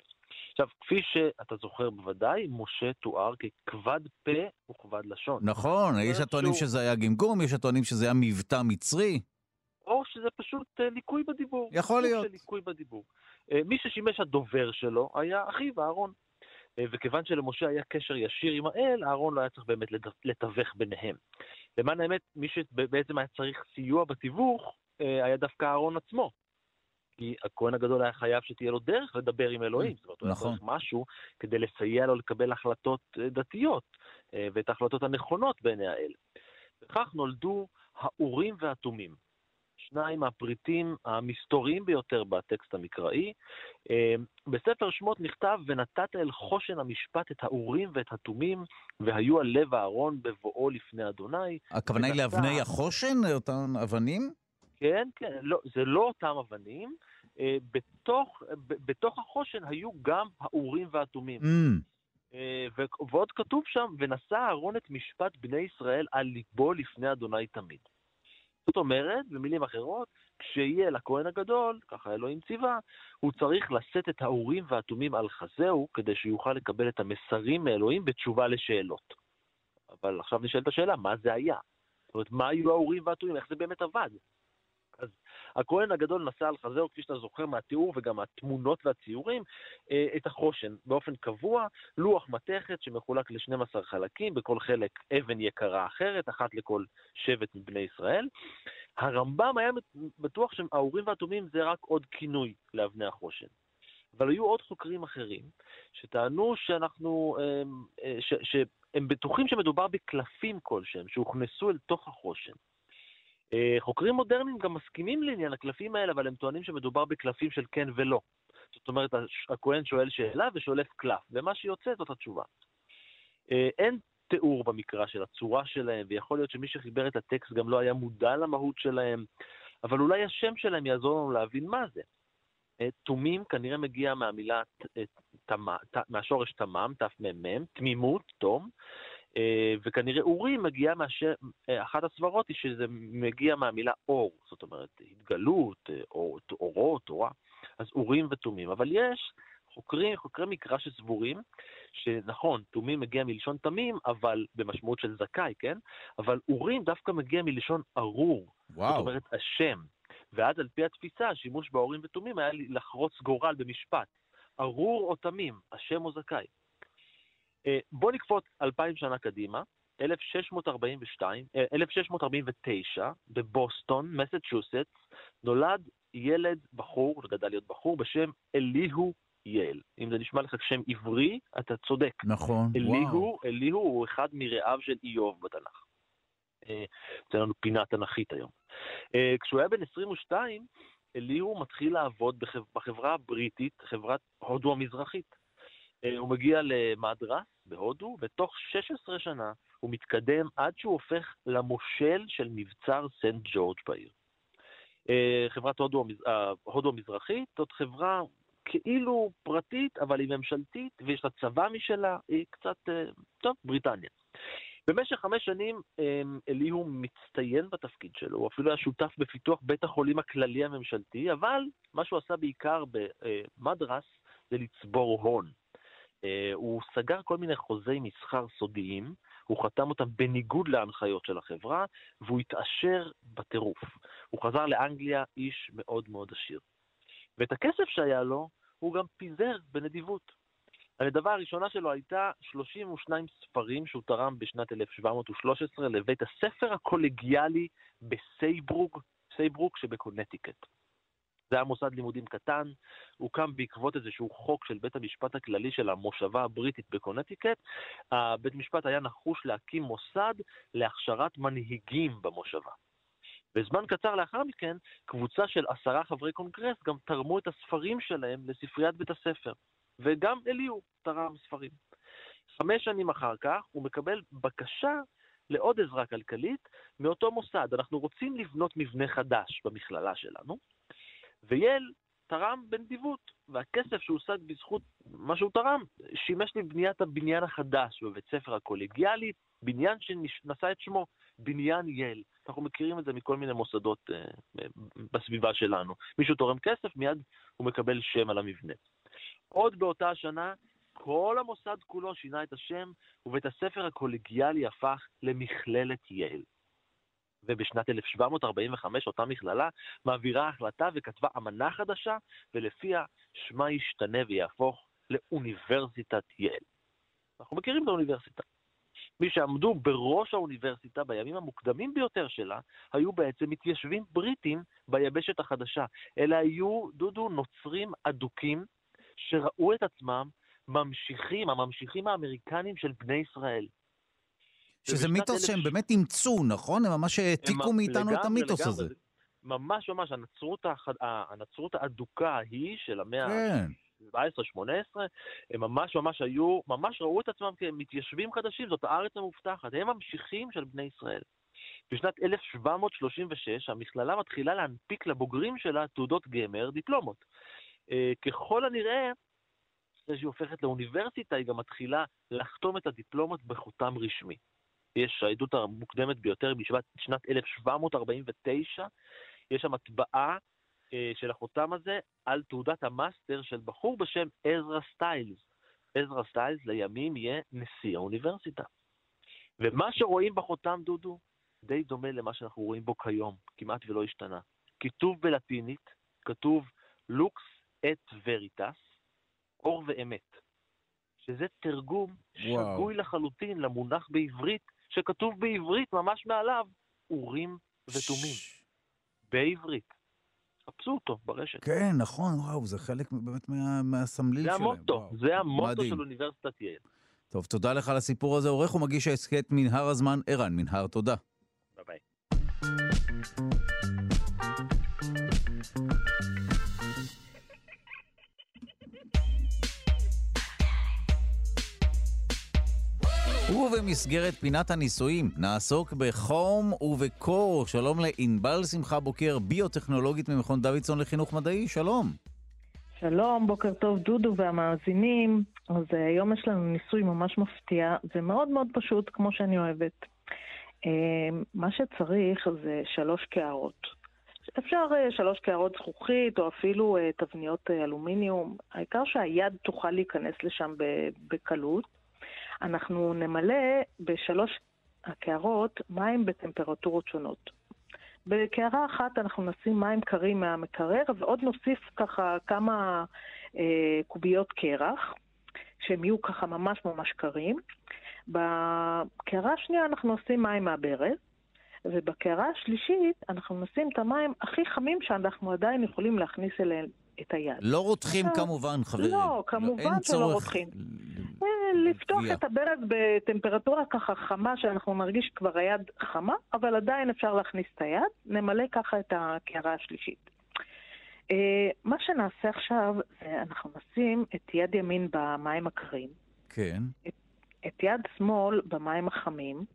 עכשיו, כפי שאתה זוכר בוודאי, משה תואר ככבד פה וכבד לשון. נכון, יש הטוענים שהוא... שזה היה גמגום, יש הטוענים שזה היה מבטא מצרי. או שזה פשוט uh, ליקוי בדיבור. יכול להיות. של ליקוי בדיבור. Uh, מי ששימש הדובר שלו היה אחיו, אהרון. Uh, וכיוון שלמשה היה קשר ישיר עם האל, אהרון לא היה צריך באמת לתווך ביניהם. למען האמת, מי שבעצם היה צריך סיוע בתיווך, היה דווקא אהרון עצמו. כי הכהן הגדול היה חייב שתהיה לו דרך לדבר עם אלוהים. זאת אומרת, הוא נכון. היה צריך משהו כדי לסייע לו לקבל החלטות דתיות, ואת ההחלטות הנכונות בעיני האל. וכך נולדו האורים והתומים. שניים מהפריטים המסתוריים ביותר בטקסט המקראי. אה, בספר שמות נכתב, ונתת אל חושן המשפט את האורים ואת התומים, והיו על לב אהרון בבואו לפני אדוני. הכוונה היא לאבני החושן, אותן אבנים? כן, כן, לא, זה לא אותם אבנים. אה, בתוך, בתוך החושן היו גם האורים והתומים. Mm. ועוד כתוב שם, ונשא אהרון את משפט בני ישראל על ליבו לפני אדוני תמיד. זאת אומרת, במילים אחרות, כשיהיה לכהן הגדול, ככה אלוהים ציווה, הוא צריך לשאת את האורים והתומים על חזהו, כדי שיוכל לקבל את המסרים מאלוהים בתשובה לשאלות. אבל עכשיו נשאלת השאלה, מה זה היה? זאת אומרת, מה היו האורים והתומים? איך זה באמת עבד? הכהן הגדול נשא על חזהו, כפי שאתה זוכר מהתיאור וגם מהתמונות והציורים, אה, את החושן באופן קבוע, לוח מתכת שמחולק ל-12 חלקים, בכל חלק אבן יקרה אחרת, אחת לכל שבט מבני ישראל. הרמב"ם היה בטוח שהאורים והתומים זה רק עוד כינוי לאבני החושן. אבל היו עוד חוקרים אחרים שטענו שאנחנו, אה, אה, ש, שהם בטוחים שמדובר בקלפים כלשהם, שהוכנסו אל תוך החושן. אה, חוקרים מודרניים גם מסכימים לעניין הקלפים האלה, אבל הם טוענים שמדובר בקלפים של כן ולא. זאת אומרת, הכהן שואל שאלה ושולף קלף, ומה שיוצא זאת התשובה. אה, אין תיאור במקרא של הצורה שלהם, ויכול להיות שמי שחיבר את הטקסט גם לא היה מודע למהות שלהם, אבל אולי השם שלהם יעזור לנו להבין מה זה. אה, תומים כנראה מגיע מהמילה, מהשורש תמם, תמ"מ, תמימות, תום, וכנראה אורים מגיעה מאשר, אה, אחת הסברות היא שזה מגיע מהמילה אור, זאת אומרת, התגלות, אה, אור, אורות, תורה, אז אורים ותומים. אבל יש חוקרים, חוקרי מקרא שסבורים שנכון, תומים מגיע מלשון תמים, אבל במשמעות של זכאי, כן? אבל אורים דווקא מגיע מלשון ארור. וואו. זאת אומרת, השם. ואז על פי התפיסה, השימוש באורים ותומים היה לחרוץ גורל במשפט. ארור או תמים, השם או זכאי. אה, בואו נקפוץ אלפיים שנה קדימה, 1642, 1649, אה, בבוסטון, מסצ'וסטס, נולד ילד בחור, הוא גדל להיות בחור, בשם אליהו יעל. אם זה נשמע לך שם עברי, אתה צודק. נכון, אליהו, וואו. אליהו הוא אחד מרעיו של איוב בתנ"ך. אה, זה לנו פינה תנכית היום. כשהוא היה בן 22, אליהו מתחיל לעבוד בחברה הבריטית, חברת הודו המזרחית. הוא מגיע למדרס בהודו, ותוך 16 שנה הוא מתקדם עד שהוא הופך למושל של מבצר סנט ג'ורג' בעיר. אה, חברת הודו, אה, הודו המזרחית זאת חברה כאילו פרטית, אבל היא ממשלתית, ויש לה צבא משלה, היא קצת, אה, טוב, בריטניה. במשך חמש שנים אליהו מצטיין בתפקיד שלו, הוא אפילו היה שותף בפיתוח בית החולים הכללי הממשלתי, אבל מה שהוא עשה בעיקר במדרס זה לצבור הון. אה, הוא סגר כל מיני חוזי מסחר סודיים, הוא חתם אותם בניגוד להנחיות של החברה, והוא התעשר בטירוף. הוא חזר לאנגליה איש מאוד מאוד עשיר. ואת הכסף שהיה לו, הוא גם פיזר בנדיבות. הנדבה הראשונה שלו הייתה 32 ספרים שהוא תרם בשנת 1713 לבית הספר הקולגיאלי בסייברוק, סייברוק שבקונטיקט. זה היה מוסד לימודים קטן, הוקם בעקבות איזשהו חוק של בית המשפט הכללי של המושבה הבריטית בקונטיקט. בית המשפט היה נחוש להקים מוסד להכשרת מנהיגים במושבה. וזמן קצר לאחר מכן, קבוצה של עשרה חברי קונגרס גם תרמו את הספרים שלהם לספריית בית הספר, וגם אליהו תרם ספרים. חמש שנים אחר כך הוא מקבל בקשה לעוד עזרה כלכלית מאותו מוסד. אנחנו רוצים לבנות מבנה חדש במכללה שלנו, וייל תרם בנדיבות, והכסף שהושג בזכות מה שהוא תרם שימש לבניית הבניין החדש בבית ספר הקולגיאלי, בניין שנשא את שמו, בניין ייל. אנחנו מכירים את זה מכל מיני מוסדות אה, בסביבה שלנו. מישהו תורם כסף, מיד הוא מקבל שם על המבנה. עוד באותה השנה, כל המוסד כולו שינה את השם, ובית הספר הקולגיאלי הפך למכללת ייל. ובשנת 1745 אותה מכללה מעבירה החלטה וכתבה אמנה חדשה, ולפיה שמה ישתנה ויהפוך לאוניברסיטת יעל. אנחנו מכירים את האוניברסיטה. מי שעמדו בראש האוניברסיטה בימים המוקדמים ביותר שלה, היו בעצם מתיישבים בריטים ביבשת החדשה. אלה היו, דודו, נוצרים אדוקים שראו את עצמם ממשיכים, הממשיכים האמריקנים של בני ישראל. שזה מיתוס שהם באמת אימצו, נכון? הם ממש העתיקו מאיתנו את המיתוס הזה. ממש ממש, הנצרות, האח... הנצרות האדוקה היא של המאה כן. ה-17-18, הם ממש ממש היו, ממש ראו את עצמם כמתיישבים חדשים, זאת הארץ המובטחת, הם ממשיכים של בני ישראל. בשנת 1736 המכללה מתחילה להנפיק לבוגרים שלה תעודות גמר, דיפלומות. אה, ככל הנראה, אחרי שהיא הופכת לאוניברסיטה, היא גם מתחילה לחתום את הדיפלומות בחותם רשמי. יש העדות המוקדמת ביותר בשנת 1749, יש שם הטבעה אה, של החותם הזה על תעודת המאסטר של בחור בשם עזרא סטיילס. עזרא סטיילס לימים יהיה נשיא האוניברסיטה. ומה שרואים בחותם, דודו, די דומה למה שאנחנו רואים בו כיום, כמעט ולא השתנה. כיתוב בלטינית, כתוב Lux et Veritas, אור ואמת, שזה תרגום וואו. שגוי לחלוטין למונח בעברית, שכתוב בעברית ממש מעליו, אורים ותומים. בעברית. חפשו אותו ברשת. כן, נכון, וואו, זה חלק באמת מה, מהסמליל שלהם. זה המוטו, זה המוטו של אוניברסיטת יעל. טוב, תודה לך על הסיפור הזה. עורך ומגיש ההסכת מנהר הזמן, ערן מנהר, תודה. ביי ביי. ובמסגרת פינת הניסויים נעסוק בחום ובקור. שלום לענבל שמחה בוקר, ביוטכנולוגית ממכון דוידסון לחינוך מדעי, שלום. שלום, בוקר טוב דודו והמאזינים. אז uh, היום יש לנו ניסוי ממש מפתיע ומאוד מאוד פשוט, כמו שאני אוהבת. Uh, מה שצריך זה שלוש קערות. אפשר uh, שלוש קערות זכוכית או אפילו תבניות אלומיניום. העיקר שהיד תוכל להיכנס לשם בקלות. אנחנו נמלא בשלוש הקערות מים בטמפרטורות שונות. בקערה אחת אנחנו נשים מים קרים מהמקרר ועוד נוסיף ככה כמה אה, קוביות קרח, שהם יהיו ככה ממש ממש קרים. בקערה השנייה אנחנו נשים מים מהברז, ובקערה השלישית אנחנו נשים את המים הכי חמים שאנחנו עדיין יכולים להכניס אליהם את היד. לא רותחים כמובן, חברים. לא, כמובן לא, שלא צורך... רותחים. לפתוח את הברז בטמפרטורה ככה חמה, שאנחנו נרגיש כבר היד חמה, אבל עדיין אפשר להכניס את היד. נמלא ככה את הקערה השלישית. אה, מה שנעשה עכשיו, זה אנחנו נשים את יד ימין במים הקרים. כן. את, את יד שמאל במים החמים.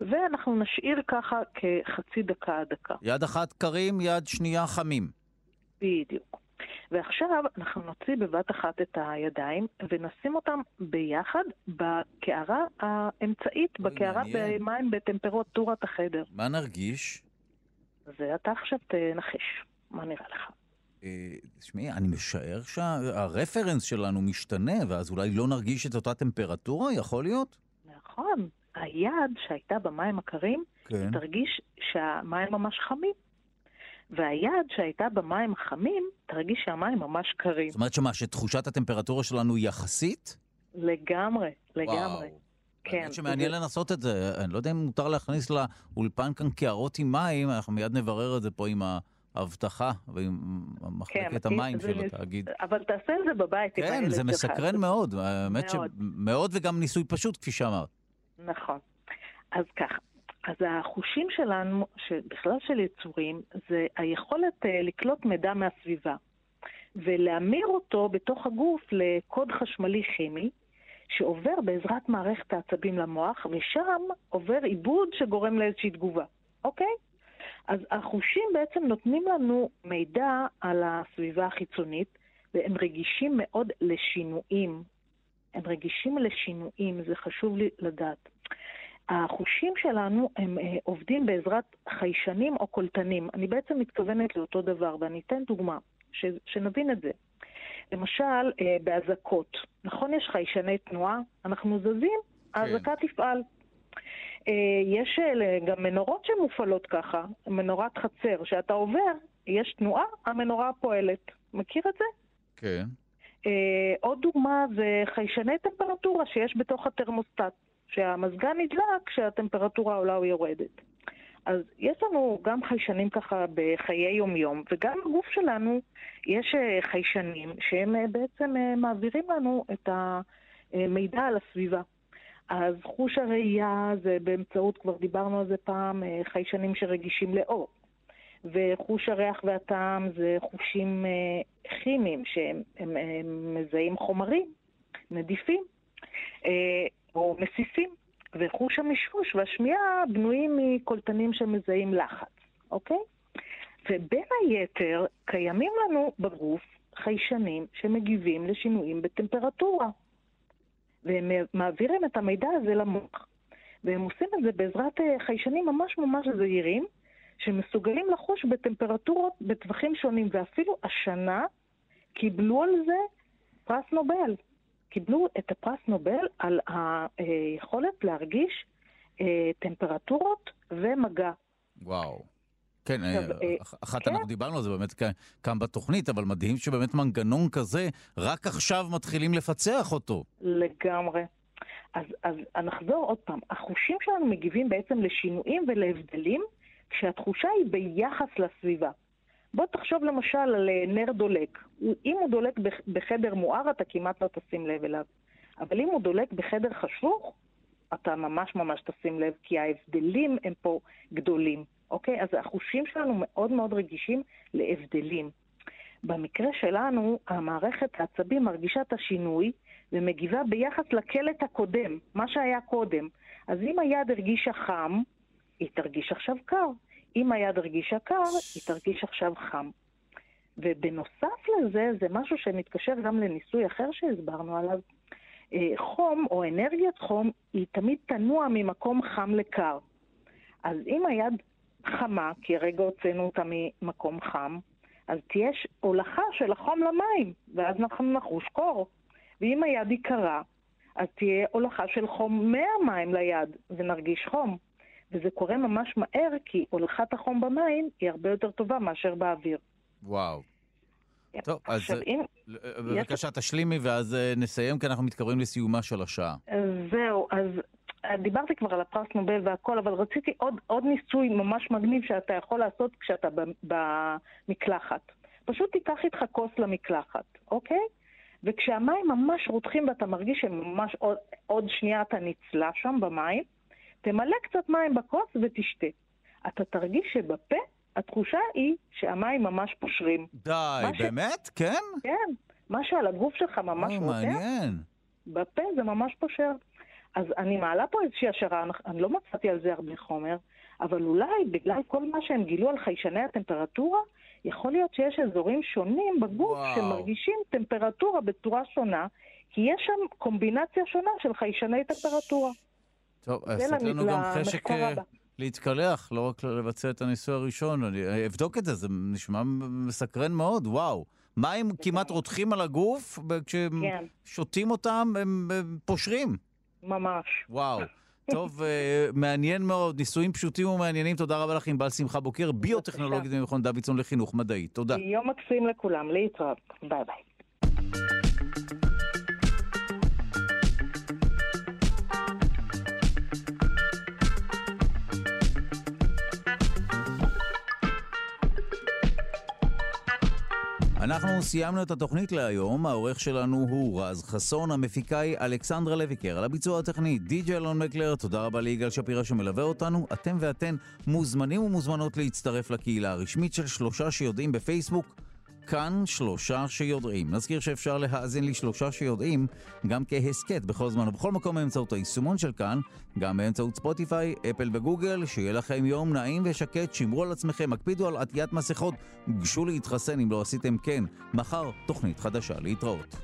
ואנחנו נשאיר ככה כחצי דקה עד דקה. יד אחת קרים, יד שנייה חמים. בדיוק. ועכשיו אנחנו נוציא בבת אחת את הידיים ונשים אותם ביחד בקערה האמצעית, בקערה במים בטמפרטורת החדר. מה נרגיש? ואתה עכשיו תנחש, מה נראה לך? אה, תשמעי, אני משער שהרפרנס שלנו משתנה, ואז אולי לא נרגיש את אותה טמפרטורה, יכול להיות? נכון. היד שהייתה במים הקרים, כן. תרגיש שהמים ממש חמים. והיד שהייתה במים החמים, תרגיש שהמים ממש קרים. זאת אומרת שמה, שתחושת הטמפרטורה שלנו היא יחסית? לגמרי, לגמרי. וואו. כן. האמת שמעניין זה... לנסות את זה. אני לא יודע אם מותר להכניס לאולפן כאן קערות עם מים, אנחנו מיד נברר את זה פה עם האבטחה ועם מחלקת כן, המים של התאגיד. אבל תעשה את זה בבית כן, שלך. כן, זה מסקרן מאוד. האמת שמאוד וגם ניסוי פשוט, כפי שאמרת. נכון. אז ככה, אז החושים שלנו, בכלל של יצורים, זה היכולת uh, לקלוט מידע מהסביבה ולהמיר אותו בתוך הגוף לקוד חשמלי כימי שעובר בעזרת מערכת העצבים למוח, ושם עובר עיבוד שגורם לאיזושהי תגובה, אוקיי? אז החושים בעצם נותנים לנו מידע על הסביבה החיצונית, והם רגישים מאוד לשינויים. הם רגישים לשינויים, זה חשוב לי לדעת. החושים שלנו הם אה, עובדים בעזרת חיישנים או קולטנים. אני בעצם מתכוונת לאותו דבר, ואני אתן דוגמה, ש, שנבין את זה. למשל, אה, באזעקות, נכון יש חיישני תנועה? אנחנו זזים, האזעקה כן. תפעל. אה, יש אה, גם מנורות שמופעלות ככה, מנורת חצר, שאתה עובר, יש תנועה, המנורה פועלת. מכיר את זה? כן. אה, עוד דוגמה זה חיישני טמפרטורה שיש בתוך התרמוסטט. שהמזגן נדלק כשהטמפרטורה עולה או יורדת. אז יש לנו גם חיישנים ככה בחיי יומיום, וגם בגוף שלנו יש אה, חיישנים שהם אה, בעצם אה, מעבירים לנו את המידע על הסביבה. אז חוש הראייה זה באמצעות, כבר דיברנו על זה פעם, חיישנים שרגישים לאור. וחוש הריח והטעם זה חושים כימיים שהם הם, הם מזהים חומרים נדיפים או מסיסים, וחוש המישוש והשמיעה בנויים מקולטנים שמזהים לחץ, אוקיי? ובין היתר קיימים לנו בגוף חיישנים שמגיבים לשינויים בטמפרטורה. והם מעבירים את המידע הזה למוח. והם עושים את זה בעזרת אה, חיישנים ממש ממש זהירים, שמסוגלים לחוש בטמפרטורות בטווחים שונים, ואפילו השנה קיבלו על זה פרס נובל. קיבלו את הפרס נובל על היכולת להרגיש אה, טמפרטורות ומגע. וואו. כן, עכשיו, אה, אחת כן. אנחנו דיברנו על זה באמת כאן בתוכנית, אבל מדהים שבאמת מנגנון כזה, רק עכשיו מתחילים לפצח אותו. לגמרי. אז, אז נחזור עוד פעם, החושים שלנו מגיבים בעצם לשינויים ולהבדלים כשהתחושה היא ביחס לסביבה. בוא תחשוב למשל על אה, נר דולק. אם הוא דולק בחדר מואר, אתה כמעט לא תשים לב אליו. אבל אם הוא דולק בחדר חשוך, אתה ממש ממש תשים לב, כי ההבדלים הם פה גדולים, אוקיי? אז החושים שלנו מאוד מאוד רגישים להבדלים. במקרה שלנו, המערכת העצבים מרגישה את השינוי ומגיבה ביחס לקלט הקודם, מה שהיה קודם. אז אם היד הרגישה חם, היא תרגיש עכשיו קר. אם היד הרגישה קר, היא תרגיש עכשיו חם. ובנוסף לזה, זה משהו שמתקשר גם לניסוי אחר שהסברנו עליו. אה, חום או אנרגיית חום היא תמיד תנוע ממקום חם לקר. אז אם היד חמה, כי הרגע הוצאנו אותה ממקום חם, אז תהיה הולכה של החום למים, ואז אנחנו נחוש קור. ואם היד היא קרה, אז תהיה הולכה של חום מהמים ליד, ונרגיש חום. וזה קורה ממש מהר, כי הולכת החום במים היא הרבה יותר טובה מאשר באוויר. וואו. טוב, אז אם... בבקשה, תשלימי ואז אה, נסיים, כי אנחנו מתקרבים לסיומה של השעה. זהו, אז אה, דיברתי כבר על הפרס נובל והכל, אבל רציתי עוד, עוד ניסוי ממש מגניב שאתה יכול לעשות כשאתה במקלחת. פשוט תיקח איתך כוס למקלחת, אוקיי? וכשהמים ממש רותחים ואתה מרגיש שממש עוד, עוד שנייה אתה נצלה שם במים, תמלא קצת מים בכוס ותשתה. אתה תרגיש שבפה התחושה היא שהמים ממש פושרים. די, באמת? ש... כן? כן. מה שעל הגוף שלך ממש רותח, מעניין. בפה זה ממש פושר. אז אני מעלה פה איזושהי השערה, אני לא מצאתי על זה הרבה חומר, אבל אולי בגלל כל מה שהם גילו על חיישני הטמפרטורה, יכול להיות שיש אזורים שונים בגוף וואו. שמרגישים טמפרטורה בצורה שונה, כי יש שם קומבינציה שונה של חיישני טמפרטורה. טוב, עשית לנו גם חשק אה, להתקלח, לא רק לבצע את הניסוי הראשון. אני אה, אבדוק את זה, זה נשמע מסקרן מאוד, וואו. מים כמעט רותחים על הגוף, וכששותים כן. אותם הם פושרים. ממש. וואו. טוב, uh, מעניין מאוד, ניסויים פשוטים ומעניינים. תודה רבה לך, ענבל שמחה בוקר, ביוטכנולוגית במכון דוידסון לחינוך מדעי. תודה. יום מקסים לכולם, להתראות. ביי ביי. אנחנו סיימנו את התוכנית להיום, העורך שלנו הוא רז חסון, המפיקה היא אלכסנדרה לויקר, על הביצוע הטכני די.ג'י אלון מקלר, תודה רבה ליגאל שפירא שמלווה אותנו, אתם ואתן מוזמנים ומוזמנות להצטרף לקהילה הרשמית של שלושה שיודעים בפייסבוק. כאן שלושה שיודעים. נזכיר שאפשר להאזין לשלושה שיודעים גם כהסכת בכל זמן ובכל מקום באמצעות היישומון של כאן, גם באמצעות ספוטיפיי, אפל וגוגל. שיהיה לכם יום נעים ושקט, שמרו על עצמכם, הקפידו על עטיית מסכות, גשו להתחסן אם לא עשיתם כן. מחר תוכנית חדשה להתראות.